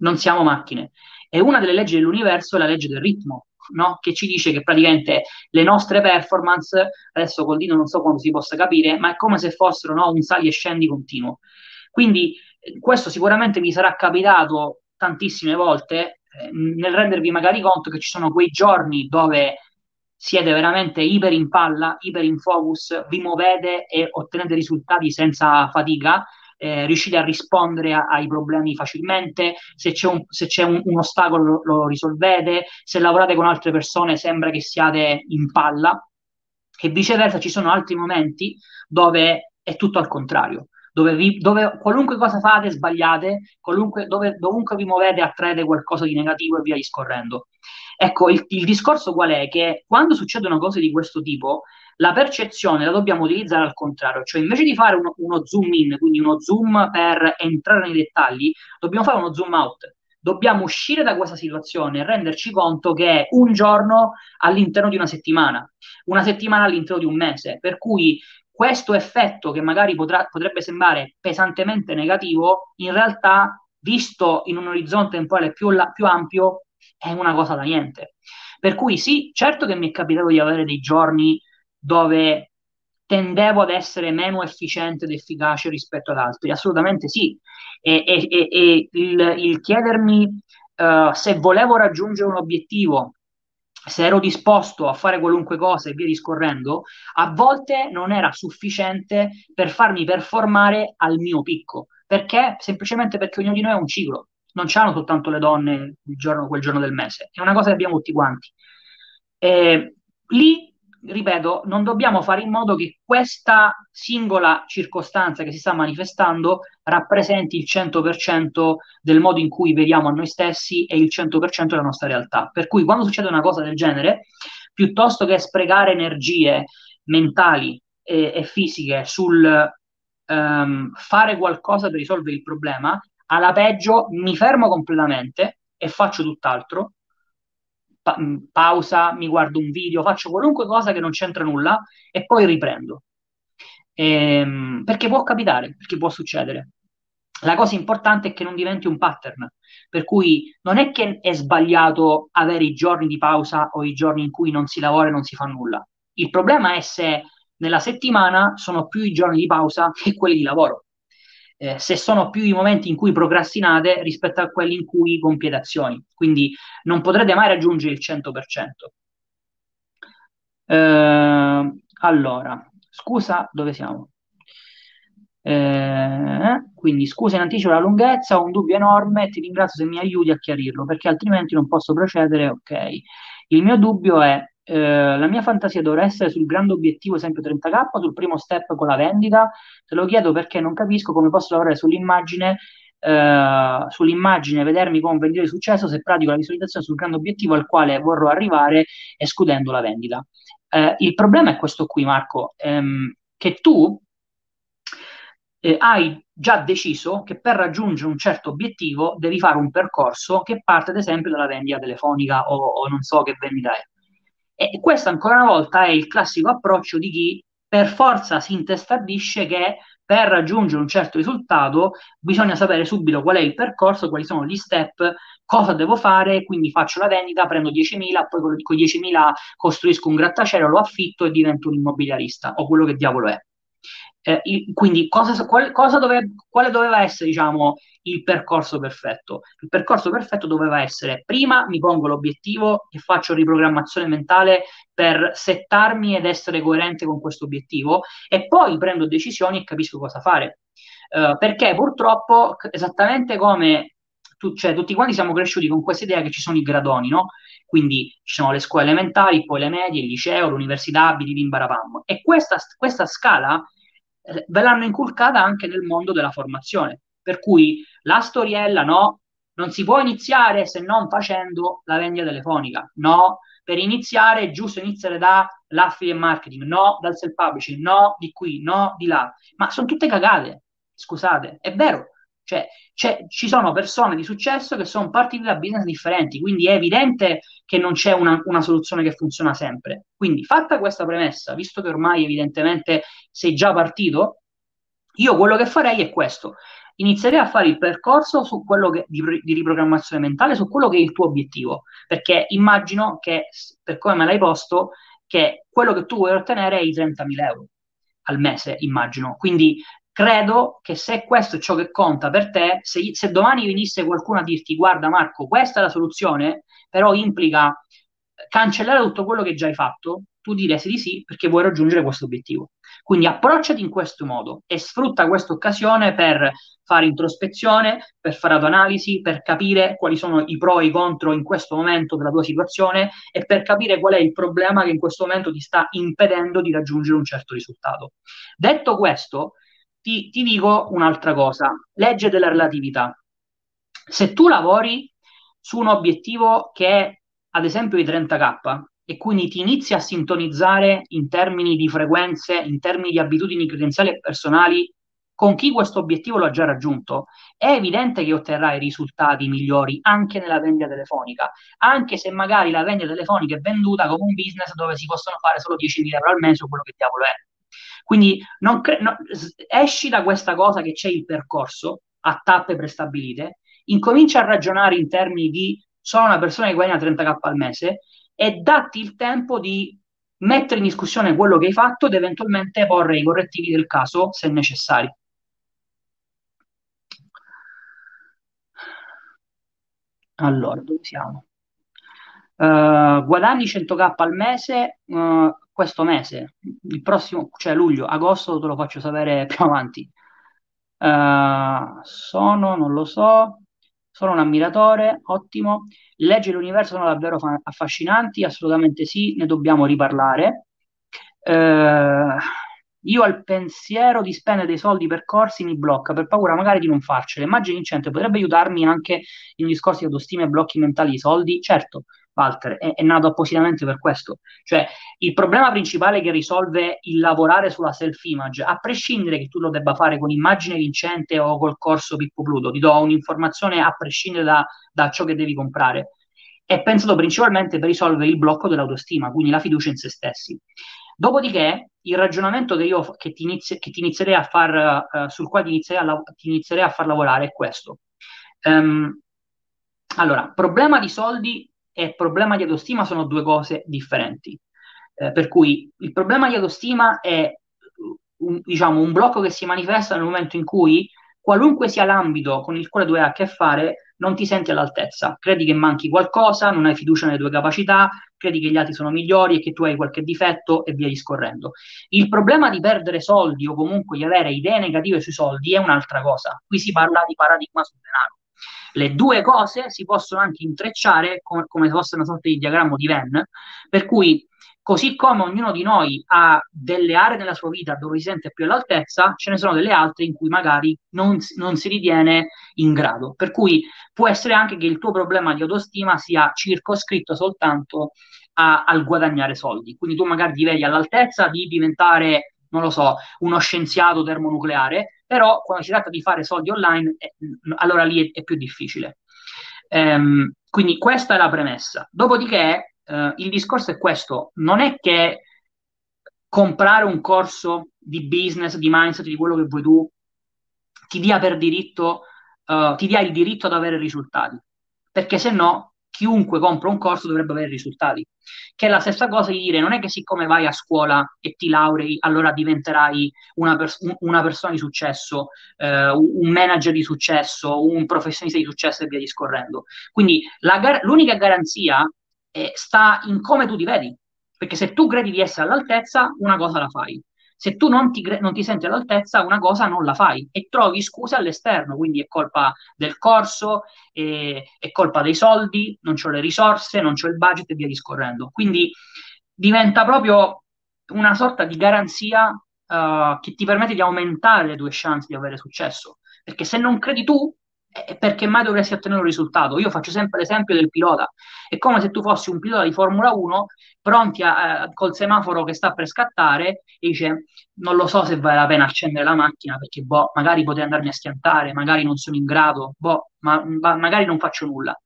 A: Non siamo macchine. E una delle leggi dell'universo è la legge del ritmo, no? che ci dice che praticamente le nostre performance, adesso col dito non so quando si possa capire, ma è come se fossero no, un sali e scendi continuo. Quindi eh, questo sicuramente mi sarà capitato tantissime volte eh, nel rendervi magari conto che ci sono quei giorni dove siete veramente iper in palla, iper in focus, vi muovete e ottenete risultati senza fatica, eh, riuscite a rispondere a, ai problemi facilmente, se c'è, un, se c'è un, un, ostacolo lo, lo, risolvete, se lavorate con altre persone sembra che siate in palla e viceversa ci sono altri momenti dove è tutto al contrario dove, vi, dove qualunque cosa fate sbagliate, dove, dovunque vi muovete attraete qualcosa di negativo e via discorrendo. Ecco, il, il discorso qual è? Che quando succedono cose di questo tipo, la percezione la dobbiamo utilizzare al contrario, cioè invece di fare uno, uno, zoom in, quindi uno zoom per entrare nei dettagli, dobbiamo fare uno zoom out. Dobbiamo uscire da questa situazione e renderci conto che è un giorno all'interno di una settimana, una settimana all'interno di un mese, per cui questo effetto che magari potrà, potrebbe sembrare pesantemente negativo, in realtà, visto in un orizzonte temporale più, la, più ampio, è una cosa da niente. Per cui sì, certo che mi è capitato di avere dei giorni dove tendevo ad essere meno efficiente ed efficace rispetto ad altri, assolutamente sì. E, e, e, e il, il, chiedermi uh, se volevo raggiungere un obiettivo se ero disposto a fare qualunque cosa e via discorrendo, a volte non era sufficiente per farmi performare al mio picco. Perché? Semplicemente perché ognuno di noi è un ciclo. Non c'hanno soltanto le donne giorno, quel giorno del mese. È una cosa che abbiamo tutti quanti. E lì ripeto, non dobbiamo fare in modo che questa singola circostanza che si sta manifestando rappresenti il 100% del modo in cui vediamo a noi stessi e il 100% della nostra realtà. Per cui quando succede una cosa del genere, piuttosto che sprecare energie mentali e, e fisiche sul um, fare qualcosa per risolvere il problema, alla peggio mi fermo completamente e faccio tutt'altro pa- pausa, mi guardo un video, faccio qualunque cosa che non c'entra nulla e poi riprendo. Ehm, perché può capitare, perché può succedere. La cosa importante è che non diventi un pattern, per cui non è che è sbagliato avere i giorni di pausa o i giorni in cui non si lavora e non si fa nulla. Il problema è se nella settimana sono più i giorni di pausa che quelli di lavoro eh, se sono più i momenti in cui procrastinate rispetto a quelli in cui compiete azioni. Quindi non potrete mai raggiungere il 100%. Eh, allora, scusa, dove siamo? Eh, quindi scusa in anticipo la lunghezza, ho un dubbio enorme, ti ringrazio se mi aiuti a chiarirlo, perché altrimenti non posso procedere. Ok, il mio dubbio è eh, la mia fantasia dovrà essere sul grande obiettivo, esempio 30k, sul primo step con la vendita. Te lo chiedo perché non capisco come posso lavorare sull'immagine, eh, sull'immagine, vedermi come un venditore di successo se pratico la visualizzazione sul grande obiettivo al quale vorrò arrivare escludendo la vendita. Eh, il problema è questo qui, Marco, ehm, che tu eh, hai già deciso che per raggiungere un certo obiettivo devi fare un percorso che parte ad esempio dalla vendita telefonica o, o non so che vendita è. E questo ancora una volta è il classico approccio di chi per forza si intestardisce che per raggiungere un certo risultato bisogna sapere subito qual è il percorso, quali sono gli step, cosa devo fare, quindi faccio la vendita, prendo 10.000, poi con 10.000 costruisco un grattacielo, lo affitto e divento un immobiliarista o quello che diavolo è. Eh, il, quindi cosa, qual, cosa dove, quale doveva essere diciamo, il percorso perfetto? Il percorso perfetto doveva essere prima mi pongo l'obiettivo e faccio riprogrammazione mentale per settarmi ed essere coerente con questo obiettivo e poi prendo decisioni e capisco cosa fare. Eh, perché purtroppo, esattamente come tu, cioè, tutti quanti siamo cresciuti con questa idea che ci sono i gradoni, no? Quindi ci sono le scuole elementari, poi le medie, il liceo, l'università, bim barabam. E questa, questa scala ve l'hanno inculcata anche nel mondo della formazione. Per cui la storiella, no, non si può iniziare se non facendo la vendita telefonica, no, per iniziare è giusto iniziare da l'affiliate marketing, no, dal self-publishing, no, di qui, no, di là, ma sono tutte cagate, scusate, è vero, cioè, ci sono persone di successo che sono partite da business differenti, quindi è evidente che non c'è una, una, soluzione che funziona sempre. Quindi, fatta questa premessa, visto che ormai evidentemente sei già partito, io quello che farei è questo. Inizierei a fare il percorso che, di, di riprogrammazione mentale, su quello che è il tuo obiettivo, perché immagino che, per come me l'hai posto, che quello che tu vuoi ottenere è i 30.000 euro al mese, immagino. Quindi credo che se questo è ciò che conta per te, se, se, domani venisse qualcuno a dirti guarda Marco, questa è la soluzione, però implica cancellare tutto quello che già hai fatto, tu diresti di sì perché vuoi raggiungere questo obiettivo. Quindi approcciati in questo modo e sfrutta questa occasione per fare introspezione, per fare autoanalisi, per capire quali sono i pro e i contro in questo momento della tua situazione e per capire qual è il problema che in questo momento ti sta impedendo di raggiungere un certo risultato. Detto questo, ti, ti dico un'altra cosa, legge della relatività. Se tu lavori su un obiettivo che è ad esempio i 30k e quindi ti inizi a sintonizzare in termini di frequenze, in termini di abitudini credenziali e personali con chi questo obiettivo lo ha già raggiunto, è evidente che otterrai risultati migliori anche nella vendita telefonica, anche se magari la vendita telefonica è venduta come un business dove si possono fare solo 10.000 euro al mese o quello che diavolo è. Quindi cre- no, esci da questa cosa che c'è il percorso a tappe prestabilite, incomincia a ragionare in termini di sono una persona che guadagna 30k al mese e datti il tempo di mettere in discussione quello che hai fatto ed eventualmente porre i correttivi del caso se necessari. Allora, dove siamo? Uh, guadagni 100k al mese, uh, questo mese, il prossimo, cioè luglio, agosto te lo faccio sapere <laughs> più avanti. Uh, sono, non lo so, sono un ammiratore, ottimo. Le leggi dell'universo sono davvero fa- affascinanti, assolutamente sì, ne dobbiamo riparlare. Io al pensiero di spendere dei soldi per corsi mi blocca per paura magari di non farcela. Immagini vincente potrebbe aiutarmi anche in discorsi di autostima e blocchi mentali di soldi? Certo, Walter, è, è, nato appositamente per questo. Cioè, il problema principale che risolve il lavorare sulla self-image, a prescindere che tu lo debba fare con immagine vincente o col corso Pippo Pluto, ti do un'informazione a prescindere da, da ciò che devi comprare, è pensato principalmente per risolvere il blocco dell'autostima, quindi la fiducia in se stessi. Dopodiché, il ragionamento che io che ti, inizi, che ti inizierei a far, uh, sul quale ti inizierei, a, ti inizierei, a, far lavorare è questo. Um, allora, problema di soldi e problema di autostima sono due cose differenti. Eh, per cui il problema di autostima è un, diciamo, un blocco che si manifesta nel momento in cui qualunque sia l'ambito con il quale tu hai a che fare, non ti senti all'altezza, credi che manchi qualcosa, non hai fiducia nelle tue capacità, credi che gli altri sono migliori e che tu hai qualche difetto e via discorrendo. Il problema di perdere soldi o comunque di avere idee negative sui soldi è un'altra cosa. Qui si parla di paradigma sul denaro. Le due cose si possono anche intrecciare come, come se fosse una sorta di diagramma di Venn, per cui così come ognuno di noi ha delle aree nella sua vita dove si sente più all'altezza, ce ne sono delle altre in cui magari non, non si ritiene in grado. Per cui può essere anche che il tuo problema di autostima sia circoscritto soltanto a, al guadagnare soldi. Quindi tu magari ti vedi all'altezza di diventare, non lo so, uno scienziato termonucleare, però quando si tratta di fare soldi online, eh, allora lì è, è più difficile. Ehm, quindi questa è la premessa. Dopodiché eh, il discorso è questo, non è che comprare un corso di business, di mindset, di quello che vuoi tu, ti dia per diritto, uh, ti dia il diritto ad avere risultati. Perché se no, chiunque compra un corso dovrebbe avere risultati. Che è la stessa cosa di dire, non è che siccome vai a scuola e ti laurei, allora diventerai una, pers- una persona di successo, eh, un manager di successo, un professionista di successo e via discorrendo. Quindi gar- l'unica garanzia eh, sta in come tu ti vedi. Perché se tu credi di essere all'altezza, una cosa la fai se tu non ti, non ti, senti all'altezza, una cosa non la fai e trovi scuse all'esterno, quindi è colpa del corso, è, è colpa dei soldi, non ho le risorse, non ho il budget e via discorrendo. Quindi diventa proprio una sorta di garanzia uh, che ti permette di aumentare le tue chance di avere successo. Perché se non credi tu, perché mai dovresti ottenere un risultato? Io faccio sempre l'esempio del pilota. È come se tu fossi un pilota di Formula 1 pronti a, eh, col semaforo che sta per scattare e dice non lo so se vale la pena accendere la macchina perché boh, magari potrei andarmi a schiantare, magari non sono in grado, boh, ma, ma magari non faccio nulla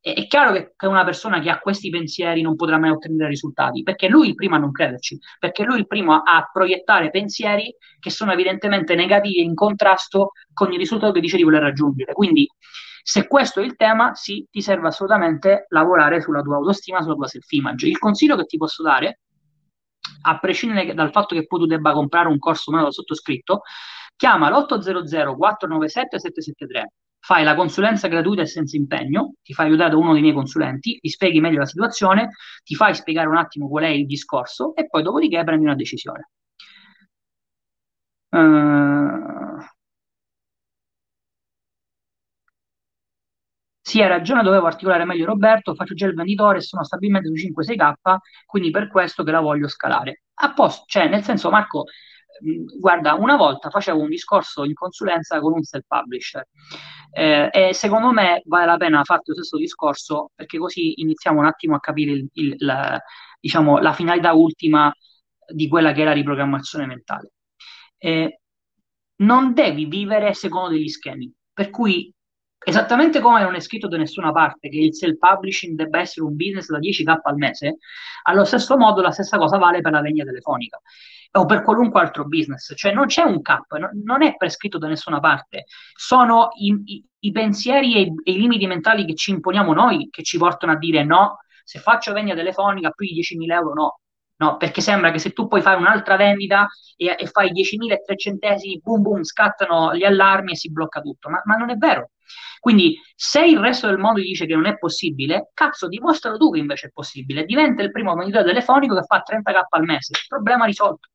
A: è chiaro che, una persona che ha questi pensieri non potrà mai ottenere risultati, perché lui il primo a non crederci, perché lui il primo a proiettare pensieri che sono evidentemente negativi e in contrasto con il risultato che dice di voler raggiungere. Quindi, se questo è il tema, sì, ti serve assolutamente lavorare sulla tua autostima, sulla tua self-image. Il consiglio che ti posso dare, a prescindere dal fatto che poi tu debba comprare un corso nuovo sottoscritto, chiama l'800 497 773 fai la consulenza gratuita e senza impegno, ti fai aiutare da uno dei miei consulenti, ti spieghi meglio la situazione, ti fai spiegare un attimo qual è il discorso e poi dopodiché prendi una decisione. Uh... Sì, hai ragione, dovevo articolare meglio Roberto, faccio già il venditore sono stabilmente su 5-6K, quindi per questo che la voglio scalare. A posto, cioè nel senso Marco, guarda, una volta facevo un discorso in consulenza con un self-publisher eh, e secondo me vale la pena fare lo stesso discorso perché così iniziamo un attimo a capire il, il, la, diciamo, la finalità ultima di quella che è la riprogrammazione mentale. Eh, non devi vivere secondo degli schemi, per cui esattamente come non è scritto da nessuna parte che il self-publishing debba essere un business da 10k al mese, allo stesso modo la stessa cosa vale per la vendita telefonica o per qualunque altro business, cioè non c'è un cap, no, non è prescritto da nessuna parte, sono i, i, i pensieri e i, e i, limiti mentali che ci imponiamo noi che ci portano a dire no, se faccio vendita telefonica più di 10.000 euro no, no, perché sembra che se tu poi fai un'altra vendita e, e fai 10.000 centesimi, boom boom, scattano gli allarmi e si blocca tutto, ma, ma non è vero. Quindi, se il resto del mondo dice che non è possibile, cazzo, dimostralo tu che invece è possibile. Diventa il primo venditore telefonico che fa 30k al mese. Problema risolto.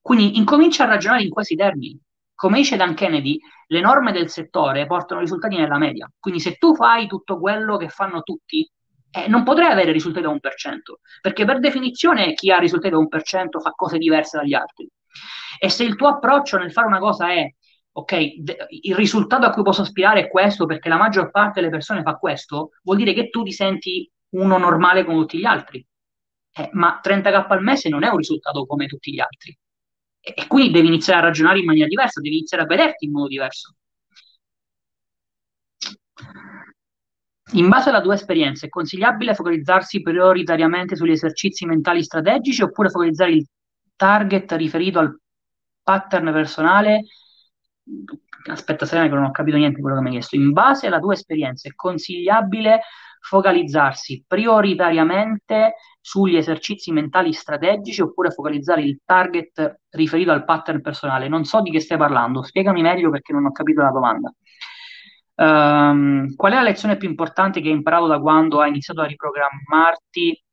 A: Quindi incomincia a ragionare in questi termini. Come dice Dan Kennedy, le norme del settore portano risultati nella media. Quindi se tu fai tutto quello che fanno tutti, eh, non potrai avere risultati da 1%, perché per definizione chi ha risultati da 1% fa cose diverse dagli altri. E se il tuo approccio nel fare una cosa è, ok, il risultato a cui posso aspirare è questo perché la maggior parte delle persone fa questo, vuol dire che tu ti senti uno normale come tutti gli altri. Eh, ma 30k al mese non è un risultato come tutti gli altri e quindi devi iniziare a ragionare in maniera diversa, devi iniziare a vederti in modo diverso. In base alla tua esperienza, è consigliabile focalizzarsi prioritariamente sugli esercizi mentali strategici oppure focalizzare il target riferito al pattern personale? Aspetta, Serena, che non ho capito niente di quello che mi hai chiesto. In base alla tua esperienza, è consigliabile focalizzarsi prioritariamente sugli esercizi mentali strategici oppure focalizzare il target riferito al pattern personale. Non so di che stai parlando, spiegami meglio perché non ho capito la domanda. Um, qual è la lezione più importante che hai imparato da quando hai iniziato a riprogrammarti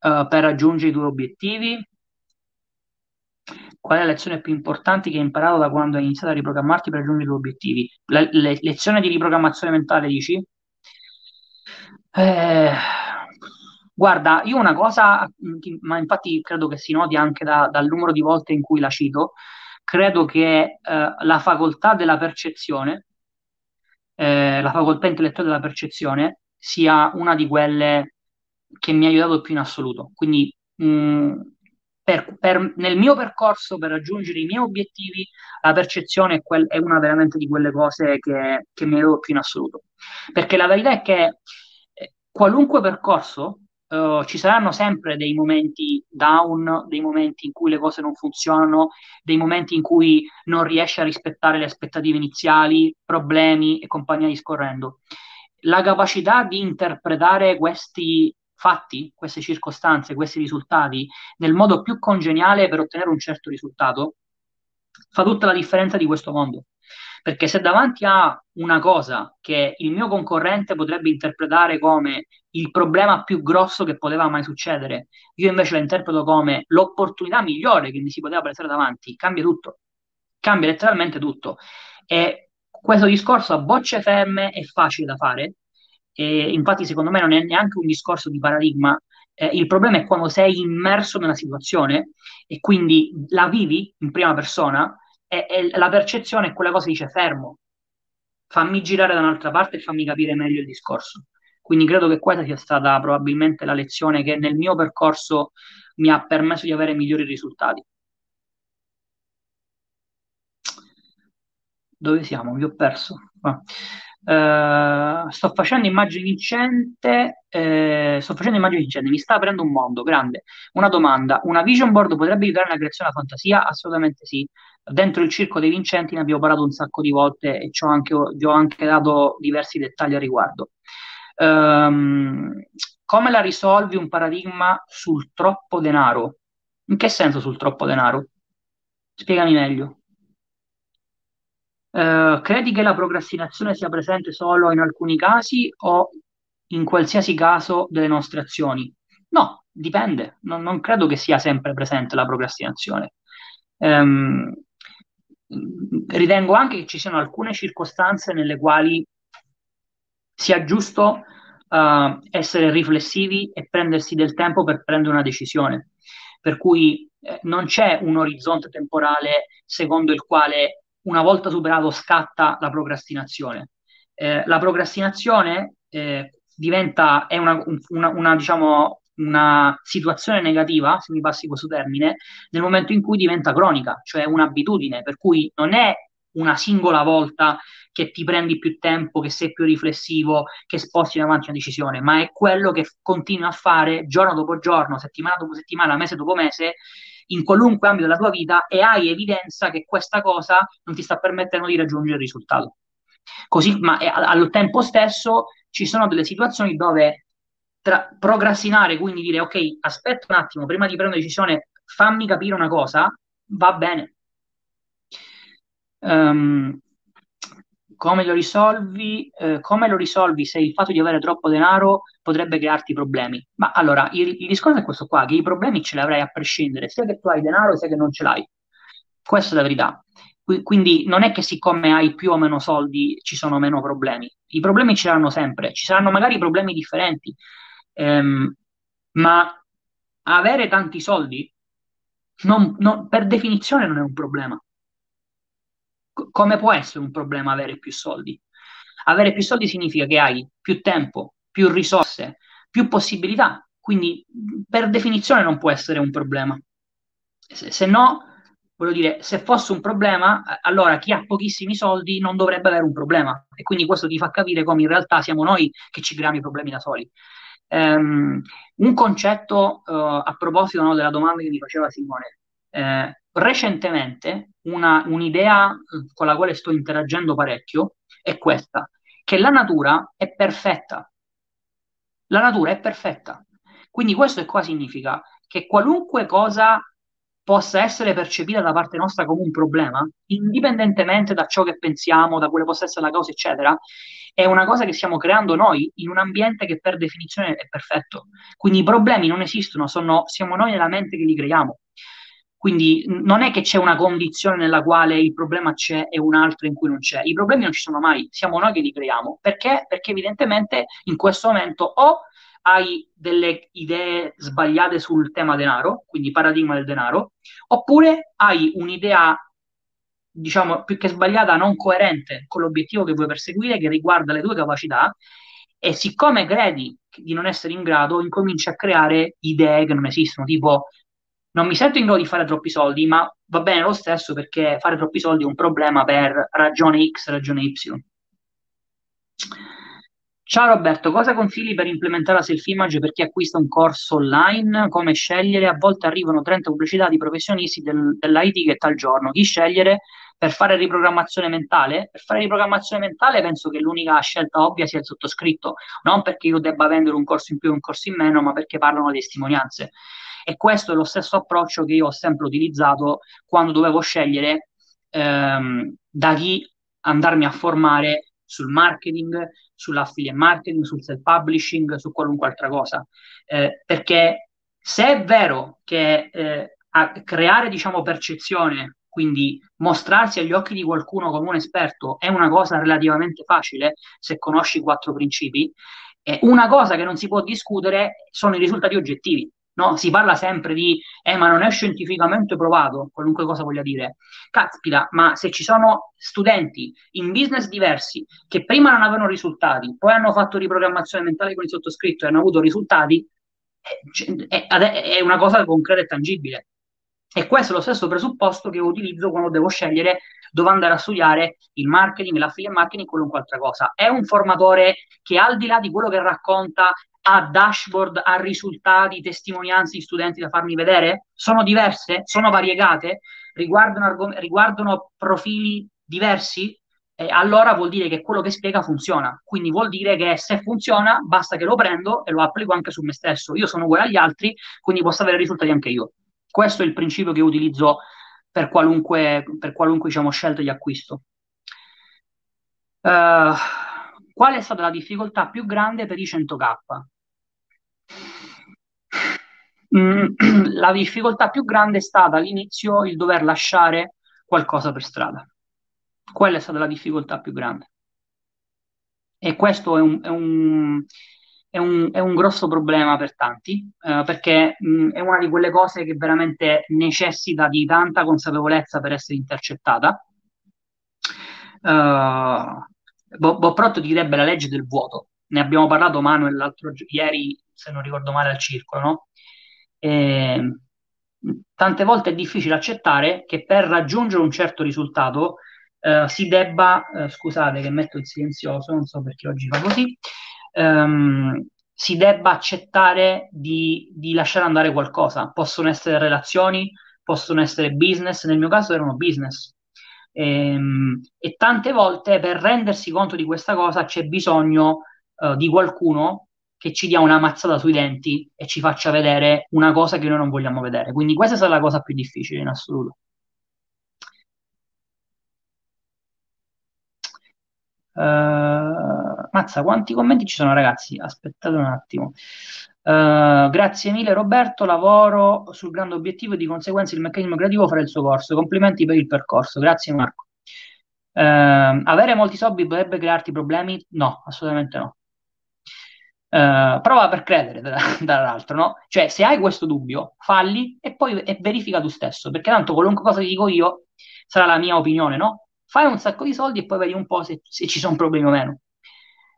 A: uh, per raggiungere i tuoi obiettivi? Qual è la lezione più importante che hai imparato da quando hai iniziato a riprogrammarti per raggiungere i tuoi obiettivi? La, le, lezione di riprogrammazione mentale, dici? Eh, guarda, io una cosa, ma infatti credo che si noti anche da- dal numero di volte in cui la cito, credo che eh, la facoltà della percezione, eh, la facoltà intellettuale della percezione, sia una di quelle che mi ha aiutato più in assoluto. Quindi mh, per, per, nel mio percorso per raggiungere i miei obiettivi, la percezione è, quel, è una veramente di quelle cose che, che mi aiutato più in assoluto. Perché la verità è che qualunque percorso uh, ci saranno sempre dei momenti down, dei momenti in cui le cose non funzionano, dei momenti in cui non riesci a rispettare le aspettative iniziali, problemi e compagnia discorrendo. La capacità di interpretare questi fatti, queste circostanze, questi risultati nel modo più congeniale per ottenere un certo risultato fa tutta la differenza di questo mondo. Perché se davanti a una cosa che il mio concorrente potrebbe interpretare come il problema più grosso che poteva mai succedere, io invece la interpreto come l'opportunità migliore che mi si poteva presentare davanti, cambia tutto. Cambia letteralmente tutto. E questo discorso a bocce ferme è facile da fare. E infatti, secondo me, non è neanche un discorso di paradigma. Eh, il problema è quando sei immerso nella situazione e quindi la vivi in prima persona e, e la percezione è quella cosa che dice fermo, fammi girare da un'altra parte e fammi capire meglio il discorso. Quindi credo che questa sia stata probabilmente la lezione che nel mio percorso mi ha permesso di avere migliori risultati. Dove siamo? Vi ho perso. Ah. Uh, sto facendo immagini vincente, eh, sto facendo immagini vincente, mi sta aprendo un mondo grande. Una domanda, una vision board potrebbe aiutare nella creazione della fantasia? Assolutamente sì. Dentro il circo dei vincenti ne abbiamo parlato un sacco di volte e ci ho anche, vi ho anche dato diversi dettagli a riguardo. Um, come la risolvi un paradigma sul troppo denaro? In che senso sul troppo denaro? Spiegami meglio. Uh, credi che la procrastinazione sia presente solo in alcuni casi o in qualsiasi caso delle nostre azioni? No, dipende. Non, non credo che sia sempre presente la procrastinazione. Um, ritengo anche che ci siano alcune circostanze nelle quali sia giusto uh, essere riflessivi e prendersi del tempo per prendere una decisione. Per cui eh, non c'è un orizzonte temporale secondo il quale una volta superato scatta la procrastinazione. Eh, la procrastinazione eh, diventa, è una, una, una, diciamo, una situazione negativa, se mi passi questo termine, nel momento in cui diventa cronica, cioè un'abitudine, per cui non è una singola volta che ti prendi più tempo, che sei più riflessivo, che sposti in avanti una decisione, ma è quello che continui a fare giorno dopo giorno, settimana dopo settimana, mese dopo mese, in qualunque ambito della tua vita e hai evidenza che questa cosa non ti sta permettendo di raggiungere il risultato. Così, ma al tempo stesso ci sono delle situazioni dove tra, procrastinare, quindi dire ok, aspetta un attimo, prima di prendere una decisione, fammi capire una cosa, va bene. Um, come lo risolvi? Eh, come lo risolvi se il fatto di avere troppo denaro potrebbe crearti problemi? Ma allora, il, il discorso è questo qua, che i problemi ce li avrai a prescindere, sia che tu hai denaro sia che non ce l'hai. Questa è la verità. Quindi non è che siccome hai più o meno soldi ci sono meno problemi. I problemi ci saranno sempre, ci saranno magari problemi differenti, ehm, ma avere tanti soldi non, non, per definizione non è un problema. Come può essere un problema avere più soldi? Avere più soldi significa che hai più tempo, più risorse, più possibilità, quindi per definizione non può essere un problema. Se, se no, voglio dire, se fosse un problema, allora chi ha pochissimi soldi non dovrebbe avere un problema. E quindi questo ti fa capire come in realtà siamo noi che ci creiamo i problemi da soli. Um, un concetto uh, a proposito no, della domanda che mi faceva Simone. Eh, recentemente una, un'idea eh, con la quale sto interagendo parecchio è questa, che la natura è perfetta. La natura è perfetta. Quindi questo è cosa significa? Che qualunque cosa possa essere percepita da parte nostra come un problema, indipendentemente da ciò che pensiamo, da quale possa essere la causa, eccetera, è una cosa che stiamo creando noi in un ambiente che per definizione è perfetto. Quindi i problemi non esistono, sono, siamo noi nella mente che li creiamo. Quindi non è che c'è una condizione nella quale il problema c'è e un'altra in cui non c'è. I problemi non ci sono mai, siamo noi che li creiamo. Perché? Perché evidentemente in questo momento o hai delle idee sbagliate sul tema denaro, quindi paradigma del denaro, oppure hai un'idea, diciamo, più che sbagliata, non coerente con l'obiettivo che vuoi perseguire, che riguarda le tue capacità, e siccome credi di non essere in grado, incominci a creare idee che non esistono, tipo non mi sento in grado di fare troppi soldi, ma va bene lo stesso perché fare troppi soldi è un problema per ragione X, ragione Y Ciao Roberto, cosa consigli per implementare la self-image per chi acquista un corso online? Come scegliere? A volte arrivano 30 pubblicità di professionisti del, che tal giorno. Chi scegliere per fare riprogrammazione mentale? Per fare riprogrammazione mentale penso che l'unica scelta ovvia sia il sottoscritto, non perché io debba vendere un corso in più o un corso in meno, ma perché parlano testimonianze. E questo è lo stesso approccio che io ho sempre utilizzato quando dovevo scegliere ehm, da chi andarmi a formare sul marketing, sull'affiliate marketing, sul self-publishing, su qualunque altra cosa. Eh, perché se è vero che eh, creare, diciamo, percezione, quindi mostrarsi agli occhi di qualcuno come un esperto, è una cosa relativamente facile se conosci i quattro principi, eh, una cosa che non si può discutere sono i risultati oggettivi. No? Si parla sempre di, eh, ma non è scientificamente provato, qualunque cosa voglia dire. Caspita, ma se ci sono studenti in business diversi che prima non avevano risultati, poi hanno fatto riprogrammazione mentale con il sottoscritto e hanno avuto risultati, eh, è, è una cosa concreta e tangibile. E questo è lo stesso presupposto che utilizzo quando devo scegliere dove andare a studiare il marketing, l'affiliate marketing, qualunque altra cosa. È un formatore che al di là di quello che racconta ha dashboard, ha risultati, testimonianze di studenti da farmi vedere? Sono diverse? Sono variegate? Riguardano, argom- riguardano profili diversi? Eh, allora vuol dire che quello che spiega funziona. Quindi vuol dire che se funziona, basta che lo prendo e lo applico anche su me stesso. Io sono uguale agli altri, quindi posso avere risultati anche io. Questo è il principio che utilizzo per qualunque, per qualunque diciamo, scelta di acquisto. Uh, Qual è stata la difficoltà più grande per i 100k? Mm, <clears throat> la difficoltà più grande è stata all'inizio il dover lasciare qualcosa per strada. Quella è stata la difficoltà più grande. E questo è un, è un, è un, è un grosso problema per tanti, eh, perché mh, è una di quelle cose che veramente necessita di tanta consapevolezza per essere intercettata. Uh, Bob Protto direbbe la legge del vuoto. Ne abbiamo parlato, Manuel, l'altro ieri, se non ricordo male, al circolo, no? E, tante volte è difficile accettare che per raggiungere un certo risultato eh, si debba, eh, scusate che metto il silenzioso, non so perché oggi fa così, ehm, si debba accettare di, di lasciare andare qualcosa. Possono essere relazioni, possono essere business, nel mio caso erano business, e, ehm, e tante volte per rendersi conto di questa cosa c'è bisogno uh, di qualcuno che ci dia una mazzata sui denti e ci faccia vedere una cosa che noi non vogliamo vedere. Quindi questa è la cosa più difficile in assoluto. Uh, mazza, quanti commenti ci sono, ragazzi? Aspettate un attimo. Uh, grazie mille Roberto, lavoro sul grande obiettivo e di conseguenza il meccanismo creativo farà il suo corso. Complimenti per il percorso. Grazie Marco. Uh, avere molti soldi potrebbe crearti problemi? No, assolutamente no. Uh, prova per credere, dall'altro, <laughs> no? Cioè, se hai questo dubbio, falli e poi e verifica tu stesso, perché tanto qualunque cosa ti dico io sarà la mia opinione, no? Fai un sacco di soldi e poi vedi un po' se, se ci sono problemi o meno.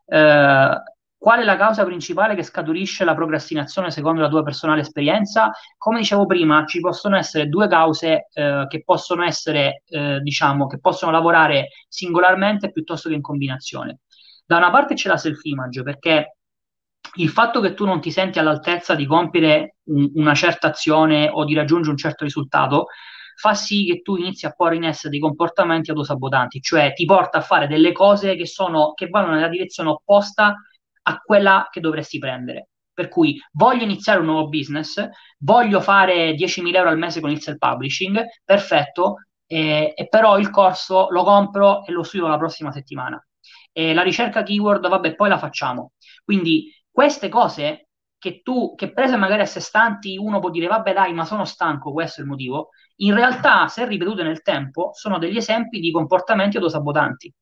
A: Uh, Qual è la causa principale che scaturisce la procrastinazione secondo la tua personale esperienza? Come dicevo prima, ci possono essere due cause eh, che possono essere, eh, diciamo, che possono lavorare singolarmente piuttosto che in combinazione. Da una parte c'è la self-image, perché il fatto che tu non ti senti all'altezza di compiere un, una certa azione o di raggiungere un certo risultato fa sì che tu inizi a porre in essere dei comportamenti autosabotanti, cioè ti porta a fare delle cose che, sono, che vanno nella direzione opposta a quella che dovresti prendere. Per cui voglio iniziare un nuovo business, voglio fare 10.000 euro al mese con il self-publishing, perfetto, eh, e però il corso lo compro e lo studio la prossima settimana. E la ricerca keyword, vabbè, poi la facciamo. Quindi queste cose che tu, che prese magari a sé stanti, uno può dire, vabbè dai, ma sono stanco, questo è il motivo, in realtà, se ripetute nel tempo, sono degli esempi di comportamenti autosabotanti.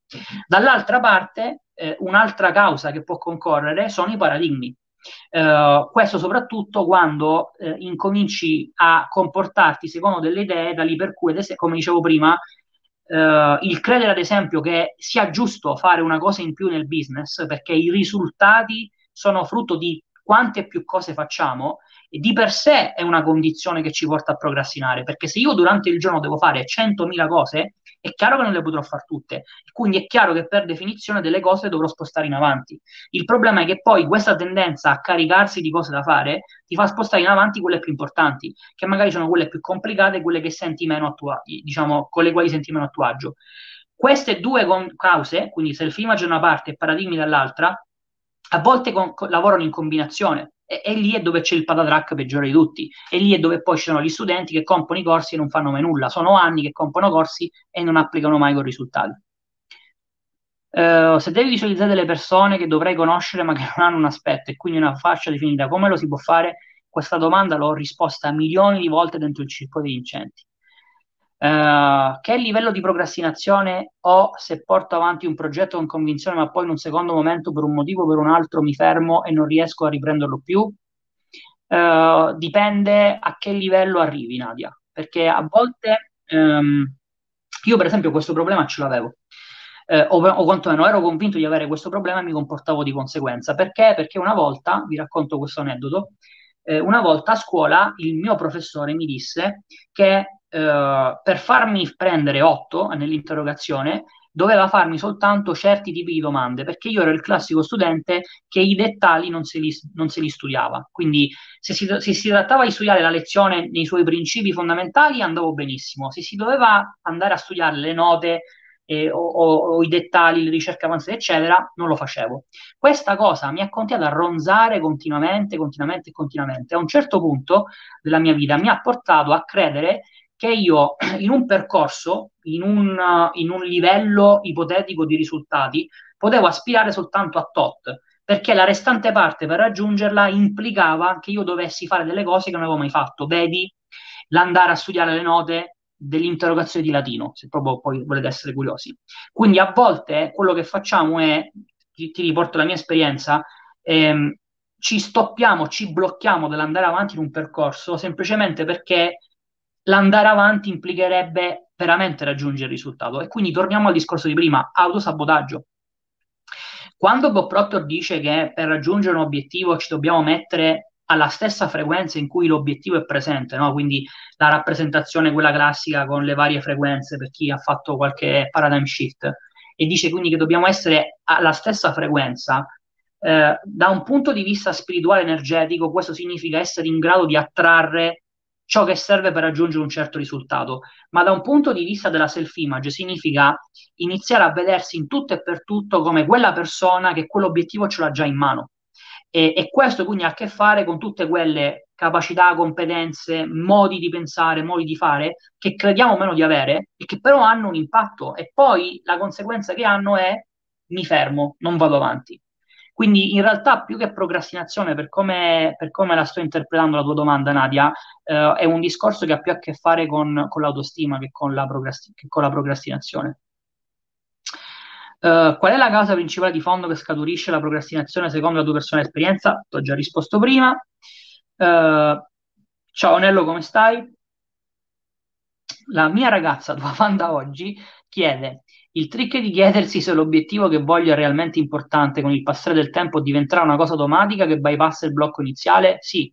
A: Dall'altra parte, eh, un'altra causa che può concorrere sono i paradigmi. Eh, questo soprattutto quando eh, incominci a comportarti secondo delle idee tali per cui, come dicevo prima, eh, il credere ad esempio che sia giusto fare una cosa in più nel business perché i risultati sono frutto di quante più cose facciamo di per sé è una condizione che ci porta a procrastinare perché se io durante il giorno devo fare 100.000 cose È chiaro che non le potrò fare tutte, quindi è chiaro che per definizione delle cose dovrò spostare in avanti. Il problema è che poi questa tendenza a caricarsi di cose da fare ti fa spostare in avanti quelle più importanti, che magari sono quelle più complicate, quelle che senti meno a tuo, diciamo, con le quali senti meno a tuo agio. Queste due con- cause, quindi self-image da una parte e paradigmi dall'altra, a volte con- lavorano in combinazione e, e, lì è dove c'è il patatrack peggiore di tutti, e lì è dove poi ci sono gli studenti che compiono i corsi e non fanno mai nulla, sono anni che compiono corsi e non applicano mai con risultati. Uh, se devi visualizzare delle persone che dovrei conoscere ma che non hanno un aspetto e quindi una fascia definita, come lo si può fare? Questa domanda l'ho risposta milioni di volte dentro il circo dei vincenti. Uh, che livello di procrastinazione ho se porto avanti un progetto con convinzione, ma poi in un secondo momento, per un motivo o per un altro, mi fermo e non riesco a riprenderlo più? Uh, dipende a che livello arrivi, Nadia, perché a volte um, io, per esempio, questo problema ce l'avevo. Eh, o, o quantomeno ero convinto di avere questo problema e mi comportavo di conseguenza. Perché? Perché una volta, vi racconto questo aneddoto, eh, una volta a scuola il mio professore mi disse che eh, per farmi prendere 8 nell'interrogazione doveva farmi soltanto certi tipi di domande, perché io ero il classico studente che i dettagli non se li, non se li studiava. Quindi se si, se si, trattava di studiare la lezione nei suoi principi fondamentali andavo benissimo, se si doveva andare a studiare le note eh, o, o, o, i dettagli, le ricerche avanzate, eccetera, non lo facevo. Questa cosa mi ha continuato a ronzare continuamente, continuamente continuamente. A un certo punto della mia vita mi ha portato a credere che io <clears throat> in un percorso, in un, in un livello ipotetico di risultati, potevo aspirare soltanto a tot, perché la restante parte per raggiungerla implicava che io dovessi fare delle cose che non avevo mai fatto. Vedi, l'andare a studiare le note dell'interrogazione di latino, se proprio poi volete essere curiosi. Quindi a volte quello che facciamo è, ti, ti riporto la mia esperienza, ehm, ci stoppiamo, ci blocchiamo dall'andare avanti in un percorso semplicemente perché l'andare avanti implicherebbe veramente raggiungere il risultato. E quindi torniamo al discorso di prima, autosabotaggio. Quando Bob Proctor dice che per raggiungere un obiettivo ci dobbiamo mettere alla stessa frequenza in cui l'obiettivo è presente, no? quindi la rappresentazione, quella classica con le varie frequenze per chi ha fatto qualche paradigm shift, e dice quindi che dobbiamo essere alla stessa frequenza, eh, da un punto di vista spirituale energetico, questo significa essere in grado di attrarre ciò che serve per raggiungere un certo risultato, ma da un punto di vista della self-image significa iniziare a vedersi in tutto e per tutto come quella persona che quell'obiettivo ce l'ha già in mano. E, e questo quindi ha a che fare con tutte quelle capacità, competenze, modi di pensare, modi di fare che crediamo meno di avere e che però hanno un impatto e poi la conseguenza che hanno è mi fermo, non vado avanti. Quindi in realtà più che procrastinazione, per come, per come la sto interpretando la tua domanda Nadia, eh, è un discorso che ha più a che fare con, con l'autostima che con la, procrasti- che con la procrastinazione. Uh, qual è la causa principale di fondo che scaturisce la procrastinazione secondo la tua personale esperienza? Ti ho già risposto prima. Uh, ciao Nello, come stai? La mia ragazza, <laughs> tua fan da oggi, chiede il trick è di chiedersi se l'obiettivo che voglio è realmente importante con il passare del tempo diventerà una cosa automatica che bypassa il blocco iniziale? Sì.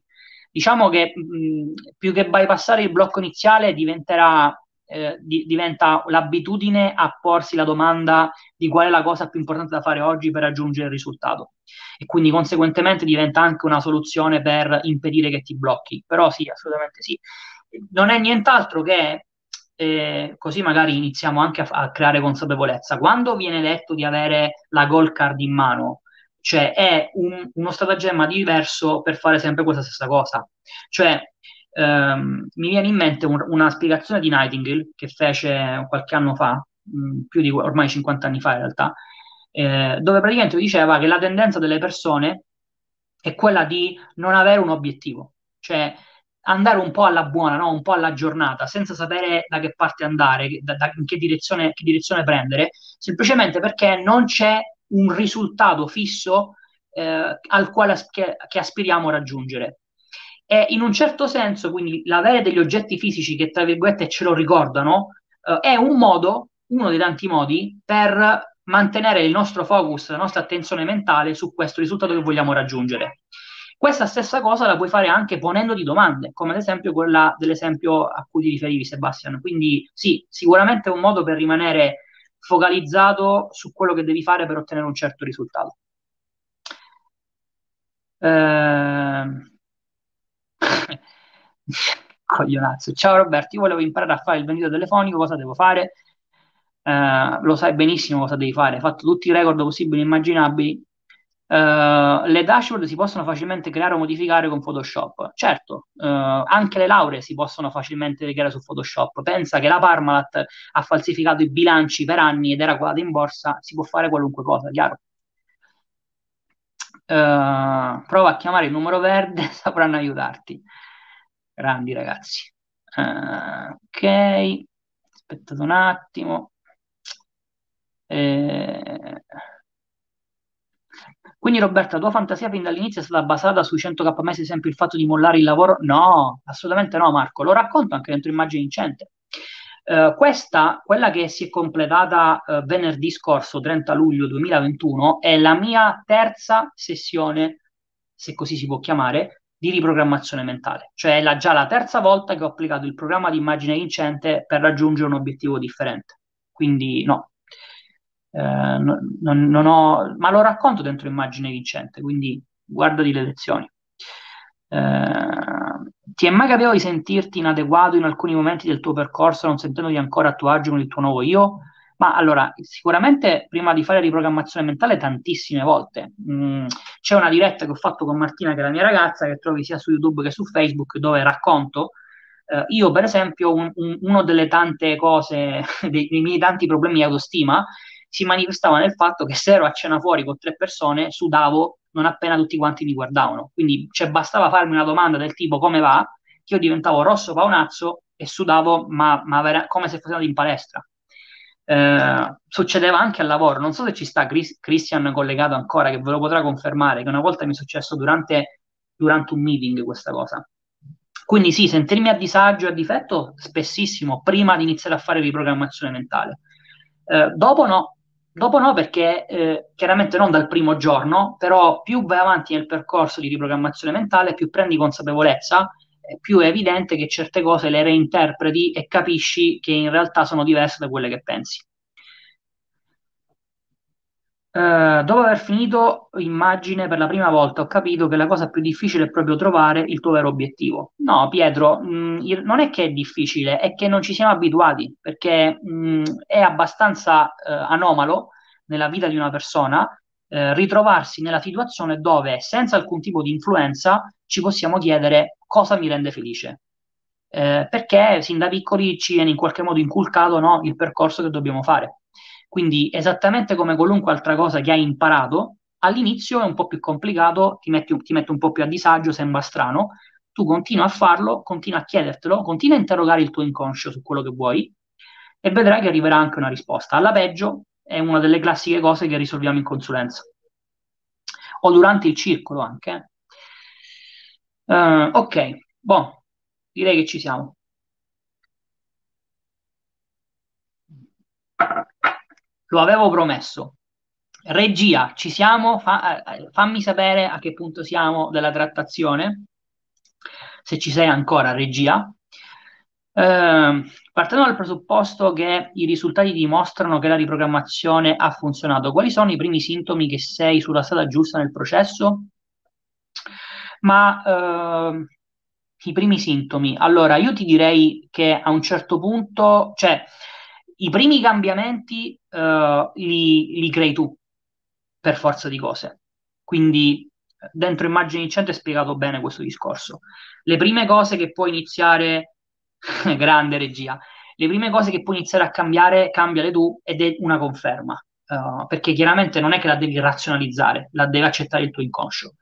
A: Diciamo che mh, più che bypassare il blocco iniziale diventerà, eh, di, diventa l'abitudine a porsi la domanda di qual è la cosa più importante da fare oggi per raggiungere il risultato. E quindi conseguentemente diventa anche una soluzione per impedire che ti blocchi. Però sì, assolutamente sì. Non è nient'altro che eh, così magari iniziamo anche a, a, creare consapevolezza. Quando viene detto di avere la goal card in mano, cioè è un, uno stratagemma diverso per fare sempre questa stessa cosa. Cioè, ehm, mi viene in mente un, una spiegazione di Nightingale che fece qualche anno fa, mh, più di ormai 50 anni fa in realtà, eh, dove praticamente diceva che la tendenza delle persone è quella di non avere un obiettivo. Cioè, andare un po' alla buona, no? un po' alla giornata, senza sapere da che parte andare, da, da, in che direzione, che direzione, prendere, semplicemente perché non c'è un risultato fisso eh, al quale as- che, che, aspiriamo a raggiungere. E in un certo senso, quindi, l'avere degli oggetti fisici che, tra virgolette, ce lo ricordano, eh, è un modo, uno dei tanti modi, per mantenere il nostro focus, la nostra attenzione mentale su questo risultato che vogliamo raggiungere. Questa stessa cosa la puoi fare anche ponendoti domande, come ad esempio quella dell'esempio a cui ti riferivi, Sebastian. Quindi sì, sicuramente è un modo per rimanere focalizzato su quello che devi fare per ottenere un certo risultato. Eh... <laughs> Coglionazzo. Ciao Roberto, io volevo imparare a fare il venditore telefonico, cosa devo fare? Eh, lo sai benissimo cosa devi fare, hai fatto tutti i record possibili e immaginabili, Uh, le dashboard si possono facilmente creare o modificare con Photoshop. Certo, uh, anche le lauree si possono facilmente creare su Photoshop. Pensa che la Parmalat ha falsificato i bilanci per anni ed era quotata in borsa, si può fare qualunque cosa, chiaro? Uh, prova a chiamare il numero verde, <laughs> sapranno aiutarti. Grandi ragazzi. ok, aspettate un attimo. Eh... Quindi Roberta, la tua fantasia fin dall'inizio è stata basata sui 100k mese, esempio il fatto di mollare il lavoro? No, assolutamente no Marco, lo racconto anche dentro Immagine Vincente. Uh, questa, quella che si è completata uh, venerdì scorso, 30 luglio 2021, è la mia terza sessione, se così si può chiamare, di riprogrammazione mentale. Cioè è la, già la terza volta che ho applicato il programma di immagine vincente per raggiungere un obiettivo differente. Quindi no, eh, non, non, ho, ma lo racconto dentro immagine vincente, quindi guardati le lezioni. Eh, ti è mai capitato di sentirti inadeguato in alcuni momenti del tuo percorso, non sentendoti ancora a tuo agio con il tuo nuovo io? Ma allora, sicuramente prima di fare riprogrammazione mentale tantissime volte. Mm, c'è una diretta che ho fatto con Martina, che è la mia ragazza, che trovi sia su YouTube che su Facebook, dove racconto. Eh, io, per esempio, un, un, uno delle tante cose, <laughs> dei, dei miei tanti problemi di autostima, si manifestava nel fatto che se ero a cena fuori con tre persone, sudavo non appena tutti quanti mi guardavano. Quindi cioè, bastava farmi una domanda del tipo come va, che io diventavo rosso paonazzo e sudavo ma, ma vera- come se fossi andato in palestra. Eh, succedeva anche al lavoro, non so se ci sta Chris- Christian collegato ancora, che ve lo potrà confermare, che una volta mi è successo durante, durante un meeting questa cosa. Quindi sì, sentirmi a disagio e a difetto spessissimo prima di iniziare a fare riprogrammazione mentale. Eh, dopo no, Dopo no, perché eh, chiaramente non dal primo giorno, però più vai avanti nel percorso di riprogrammazione mentale, più prendi consapevolezza, eh, più è evidente che certe cose le reinterpreti e capisci che in realtà sono diverse da quelle che pensi. Uh, dopo aver finito immagine per la prima volta, ho capito che la cosa più difficile è proprio trovare il tuo vero obiettivo. No, Pietro, mh, mm, non è che è difficile, è che non ci siamo abituati, perché mh, mm, è abbastanza uh, anomalo nella vita di una persona uh, ritrovarsi nella situazione dove, senza alcun tipo di influenza, ci possiamo chiedere cosa mi rende felice. perché sin da piccoli ci viene in qualche modo inculcato no, il percorso che dobbiamo fare. Quindi, esattamente come qualunque altra cosa che hai imparato, all'inizio è un po' più complicato, ti metti, ti metti un po' più a disagio, sembra strano, tu continua a farlo, continua a chiedertelo, continua a interrogare il tuo inconscio su quello che vuoi e vedrai che arriverà anche una risposta. Alla peggio è una delle classiche cose che risolviamo in consulenza o durante il circolo anche. Uh, ok, boh, direi che ci siamo. Lo avevo promesso. Regia, ci siamo? Fa, eh, fammi sapere a che punto siamo della trattazione, se ci sei ancora, regia. Eh, partendo dal presupposto che i risultati dimostrano che la riprogrammazione ha funzionato, quali sono i primi sintomi che sei sulla strada giusta nel processo? Ma eh, i primi sintomi, allora io ti direi che a un certo punto, cioè i primi cambiamenti uh, li, li, crei tu, per forza di cose. Quindi dentro Immagini Vincente è spiegato bene questo discorso. Le prime cose che puoi iniziare, <laughs> grande regia, le prime cose che puoi iniziare a cambiare, cambiale tu ed è una conferma. Uh, perché chiaramente non è che la devi razionalizzare, la devi accettare il tuo inconscio.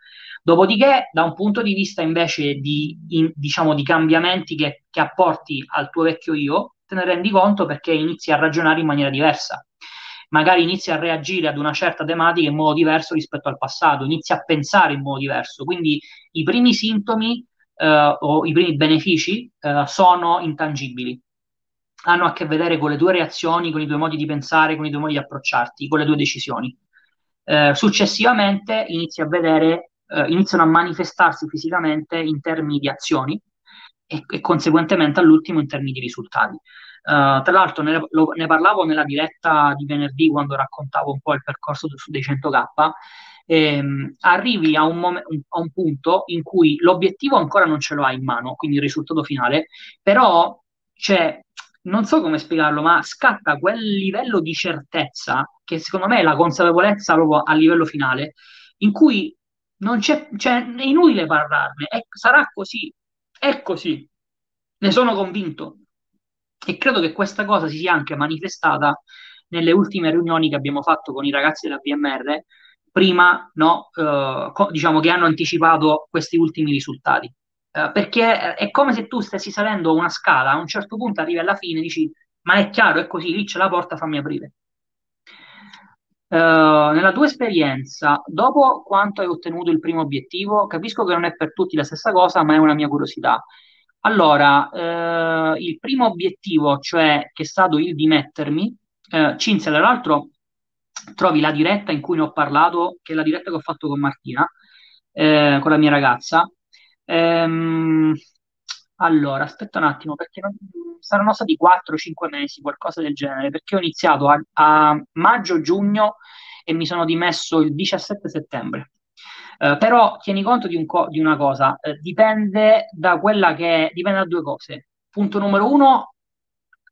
A: Dopodiché, da un punto di vista invece di, in, diciamo, di cambiamenti che, che apporti al tuo vecchio io, te ne rendi conto perché inizi a ragionare in maniera diversa. Magari inizi a reagire ad una certa tematica in modo diverso rispetto al passato, inizi a pensare in modo diverso. Quindi i primi sintomi eh, o i primi benefici eh, sono intangibili. Hanno a che vedere con le tue reazioni, con i tuoi modi di pensare, con i tuoi modi di approcciarti, con le tue decisioni. Eh, successivamente inizi a vedere eh, iniziano a manifestarsi fisicamente in termini di azioni e, e conseguentemente all'ultimo in termini di risultati. Uh, tra l'altro ne, lo, ne, parlavo nella diretta di venerdì quando raccontavo un po' il percorso su dei 100k, ehm, arrivi a un, mom- a un, punto in cui l'obiettivo ancora non ce lo hai in mano, quindi il risultato finale, però c'è, non so come spiegarlo, ma scatta quel livello di certezza che secondo me è la consapevolezza proprio a livello finale, in cui non c'è, cioè, è inutile parlarne, è, sarà così, è così, ne sono convinto. E credo che questa cosa si sia anche manifestata nelle ultime riunioni che abbiamo fatto con i ragazzi della BMR, prima, no, eh, co- diciamo che hanno anticipato questi ultimi risultati. Eh, perché è come se tu stessi salendo una scala, a un certo punto arrivi alla fine e dici, ma è chiaro, è così, lì c'è la porta, fammi aprire. Uh, nella tua esperienza, dopo quanto hai ottenuto il primo obiettivo, capisco che non è per tutti la stessa cosa, ma è una mia curiosità. Allora, uh, il primo obiettivo, cioè che è stato il dimettermi, uh, Cinzia, tra l'altro, trovi la diretta in cui ne ho parlato, che è la diretta che ho fatto con Martina, con la mia ragazza. Um, allora, aspetta un attimo, perché non, saranno stati 4-5 mesi, qualcosa del genere, perché ho iniziato a, a maggio-giugno e mi sono dimesso il 17 settembre. Uh, però tieni conto di, un co- di una cosa, uh, dipende da quella che dipende da due cose. Punto numero uno,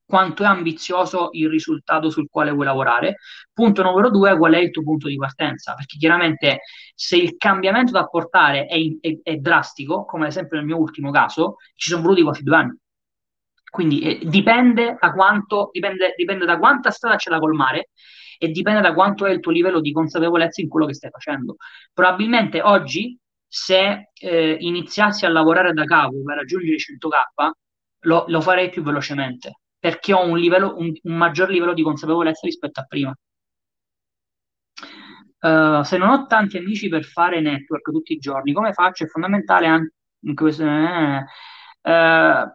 A: quanto è ambizioso il risultato sul quale vuoi lavorare. Punto numero due, qual è il tuo punto di partenza? Perché chiaramente se il cambiamento da apportare è, è, è drastico, come ad esempio nel mio ultimo caso, ci sono voluti quasi due anni. Quindi eh, dipende, da quanto, dipende, dipende da quanta strada c'è da colmare e dipende da quanto è il tuo livello di consapevolezza in quello che stai facendo. Probabilmente oggi, se eh, iniziassi a lavorare da capo per raggiungere i 100k, lo, lo farei più velocemente perché ho un, livello, un, un maggior livello di consapevolezza rispetto a prima. Uh, se non ho tanti amici per fare network tutti i giorni, come faccio? È fondamentale anche questo. Eh, uh,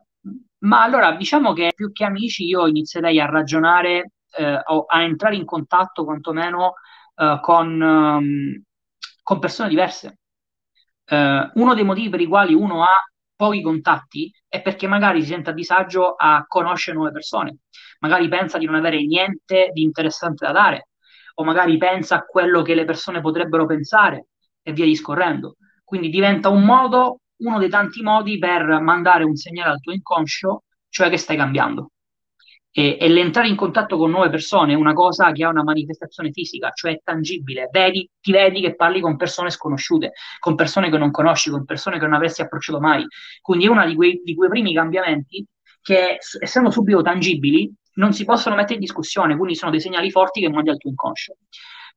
A: ma allora diciamo che più che amici io inizierei a ragionare eh, o a entrare in contatto quantomeno eh, con, um, con, persone diverse. Eh, uno dei motivi per i quali uno ha pochi contatti è perché magari si sente a disagio a conoscere nuove persone, magari pensa di non avere niente di interessante da dare, o magari pensa a quello che le persone potrebbero pensare e via discorrendo. Quindi diventa un modo, uno dei tanti modi per mandare un segnale al tuo inconscio, cioè che stai cambiando e, e l'entrare in contatto con nuove persone è una cosa che ha una manifestazione fisica, cioè tangibile. Vedi, ti vedi che parli con persone sconosciute, con persone che non conosci, con persone che non avresti approcciato mai. Quindi è uno di quei, di quei primi cambiamenti che, essendo subito tangibili, non si possono mettere in discussione, quindi sono dei segnali forti che mandi al tuo inconscio.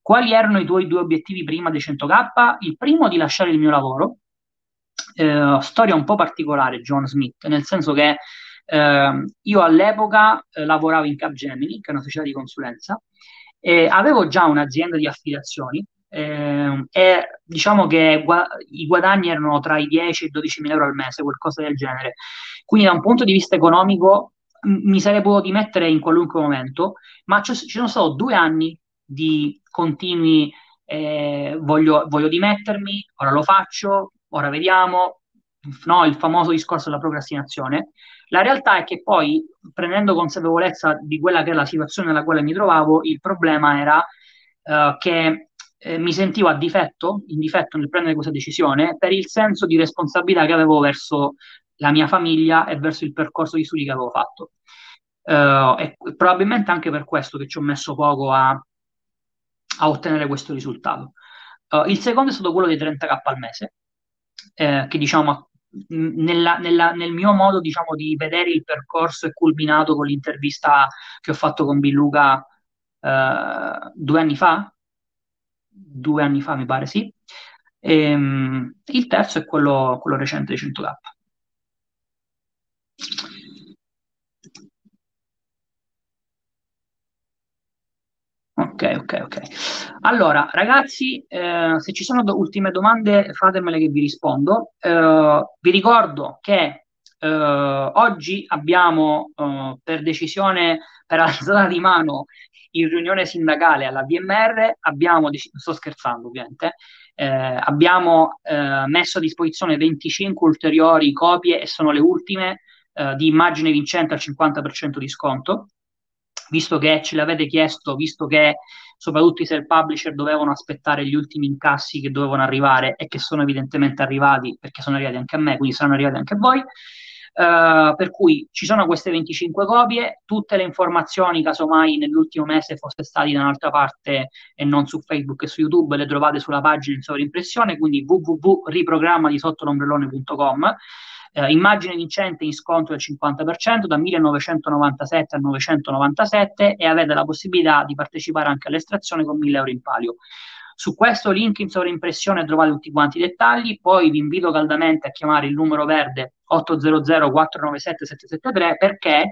A: Quali erano i tuoi due obiettivi prima dei 100k? Il primo di lasciare il mio lavoro, eh, storia un po' particolare, John Smith, nel senso che eh, io all'epoca eh, lavoravo in Capgemini, che è una società di consulenza, e avevo già un'azienda di affiliazioni eh, e diciamo che gua- i guadagni erano tra i 10 e i 12 mila euro al mese, qualcosa del genere. Quindi da un punto di vista economico m- mi sarei potuto dimettere in qualunque momento, ma ci sono stati due anni di continui eh, voglio, voglio dimettermi, ora lo faccio, ora vediamo, no? il famoso discorso della procrastinazione. La realtà è che poi, prendendo consapevolezza di quella che è la situazione nella quale mi trovavo, il problema era uh, che eh, mi sentivo a difetto, in difetto nel prendere questa decisione, per il senso di responsabilità che avevo verso la mia famiglia e verso il percorso di studi che avevo fatto. Uh, e probabilmente anche per questo che ci ho messo poco a, a ottenere questo risultato. Uh, il secondo è stato quello dei 30k al mese, eh, che diciamo nella, nella, nel mio modo diciamo, di vedere il percorso è culminato con l'intervista che ho fatto con Biluca eh, due anni fa, due anni fa mi pare sì, e, ehm, il terzo è quello, quello recente di 100k. Ok, ok, ok. Allora, ragazzi, eh, se ci sono do- ultime domande, fatemele che vi rispondo. Eh, vi ricordo che eh, oggi abbiamo eh, per decisione, per <laughs> alzata di mano, in riunione sindacale alla VMR abbiamo, sto scherzando ovviamente, eh, abbiamo eh, messo a disposizione 25 ulteriori copie e sono le ultime di immagine vincente al 50% di sconto, visto che ce l'avete chiesto, visto che soprattutto i self-publisher dovevano aspettare gli ultimi incassi che dovevano arrivare e che sono evidentemente arrivati, perché sono arrivati anche a me, quindi saranno arrivati anche a voi. Uh, per cui ci sono queste 25 copie, tutte le informazioni, casomai nell'ultimo mese fosse stati da un'altra parte e non su Facebook e su YouTube, le trovate sulla pagina in sovrimpressione, quindi www.riprogrammadisottonombrellone.com eh, immagine vincente in sconto del 50% da 1997 a 997 e avete la possibilità di partecipare anche all'estrazione con 1000 euro in palio. Su questo link in sovraimpressione trovate tutti quanti i dettagli, poi vi invito caldamente a chiamare il numero verde 800 497 773 perché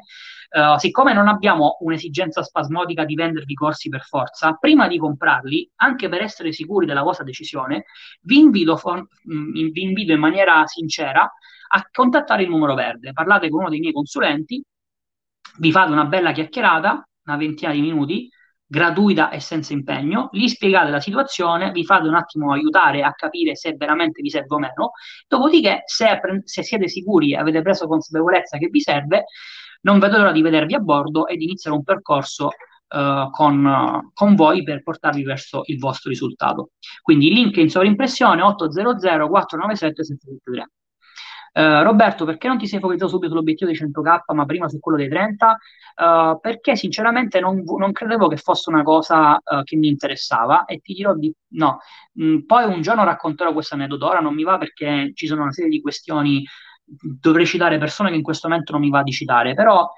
A: uh, siccome non abbiamo un'esigenza spasmodica di vendervi corsi per forza, prima di comprarli, anche per essere sicuri della vostra decisione, vi invito, mm, vi invito in maniera sincera a contattare il numero verde. Parlate con uno dei miei consulenti, vi fate una bella chiacchierata, una ventina di minuti, gratuita e senza impegno, gli spiegate la situazione, vi fate un attimo aiutare a capire se veramente vi serve o meno, dopodiché se, se siete sicuri e avete preso consapevolezza che vi serve, non vedo l'ora di vedervi a bordo e di iniziare un percorso uh, con, con, voi per portarvi verso il vostro risultato. Quindi link in sovrimpressione 800 497 773. Uh, Roberto, perché non ti sei focalizzato subito sull'obiettivo dei 100k, ma prima su quello dei 30? Uh, eh, perché sinceramente non, non, credevo che fosse una cosa uh, che mi interessava e ti dirò di no. Mm, poi un giorno racconterò questo aneddoto, ora non mi va perché ci sono una serie di questioni, dovrei citare persone che in questo momento non mi va di citare, però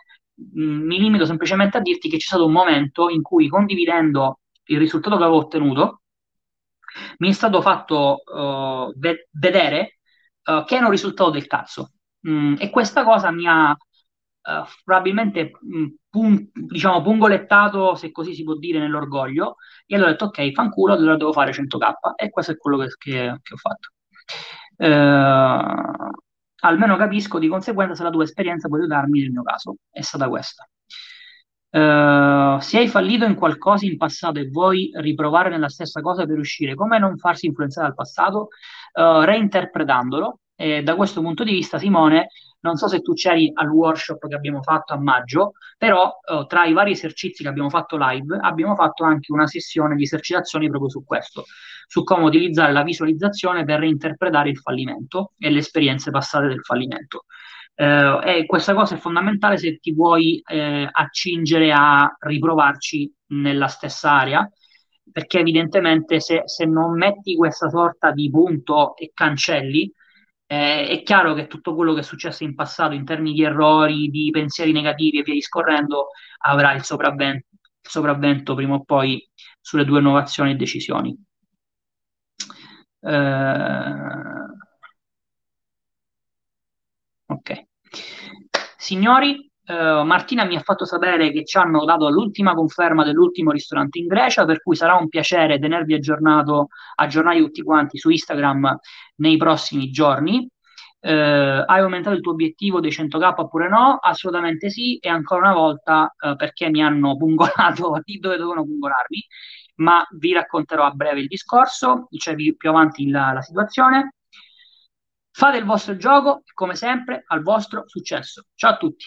A: mm, mi limito semplicemente a dirti che c'è stato un momento in cui condividendo il risultato che avevo ottenuto, mi è stato fatto ve- vedere uh, che è un risultato del cazzo. Mm, e questa cosa mi ha uh, probabilmente mm, pun- diciamo pungolettato, se così si può dire, nell'orgoglio. E allora ho detto, ok, fanculo, allora devo fare 100k. E questo è quello che, che, che ho fatto. Uh, almeno capisco di conseguenza se la tua esperienza può aiutarmi nel mio caso. È stata questa. Uh, se hai fallito in qualcosa in passato e vuoi riprovare nella stessa cosa per uscire, come non farsi influenzare dal passato? Uh, reinterpretandolo. E da questo punto di vista, Simone, non so se tu c'eri al workshop che abbiamo fatto a maggio, però uh, tra i vari esercizi che abbiamo fatto live, abbiamo fatto anche una sessione di esercitazioni proprio su questo, su come utilizzare la visualizzazione per reinterpretare il fallimento e le esperienze passate del fallimento. Eh, e questa cosa è fondamentale se ti vuoi eh, accingere a riprovarci nella stessa area, perché evidentemente se, se non metti questa sorta di punto e cancelli, eh, è chiaro che tutto quello che è successo in passato in termini di errori, di pensieri negativi e via discorrendo avrà il sopravvento, il sopravvento prima o poi sulle tue innovazioni e decisioni. Eh, Ok. Signori, Uh, Martina mi ha fatto sapere che ci hanno dato l'ultima conferma dell'ultimo ristorante in Grecia, per cui sarà un piacere tenervi aggiornato, aggiornati tutti quanti su Instagram nei prossimi giorni. Uh, hai aumentato il tuo obiettivo dei 100k oppure no? Assolutamente sì, e ancora una volta uh, perché mi hanno pungolato <laughs> lì dove dovevano pungolarmi, ma vi racconterò a breve il discorso, cioè più avanti la, la situazione. Fate il vostro gioco, come sempre, al vostro successo. Ciao a tutti.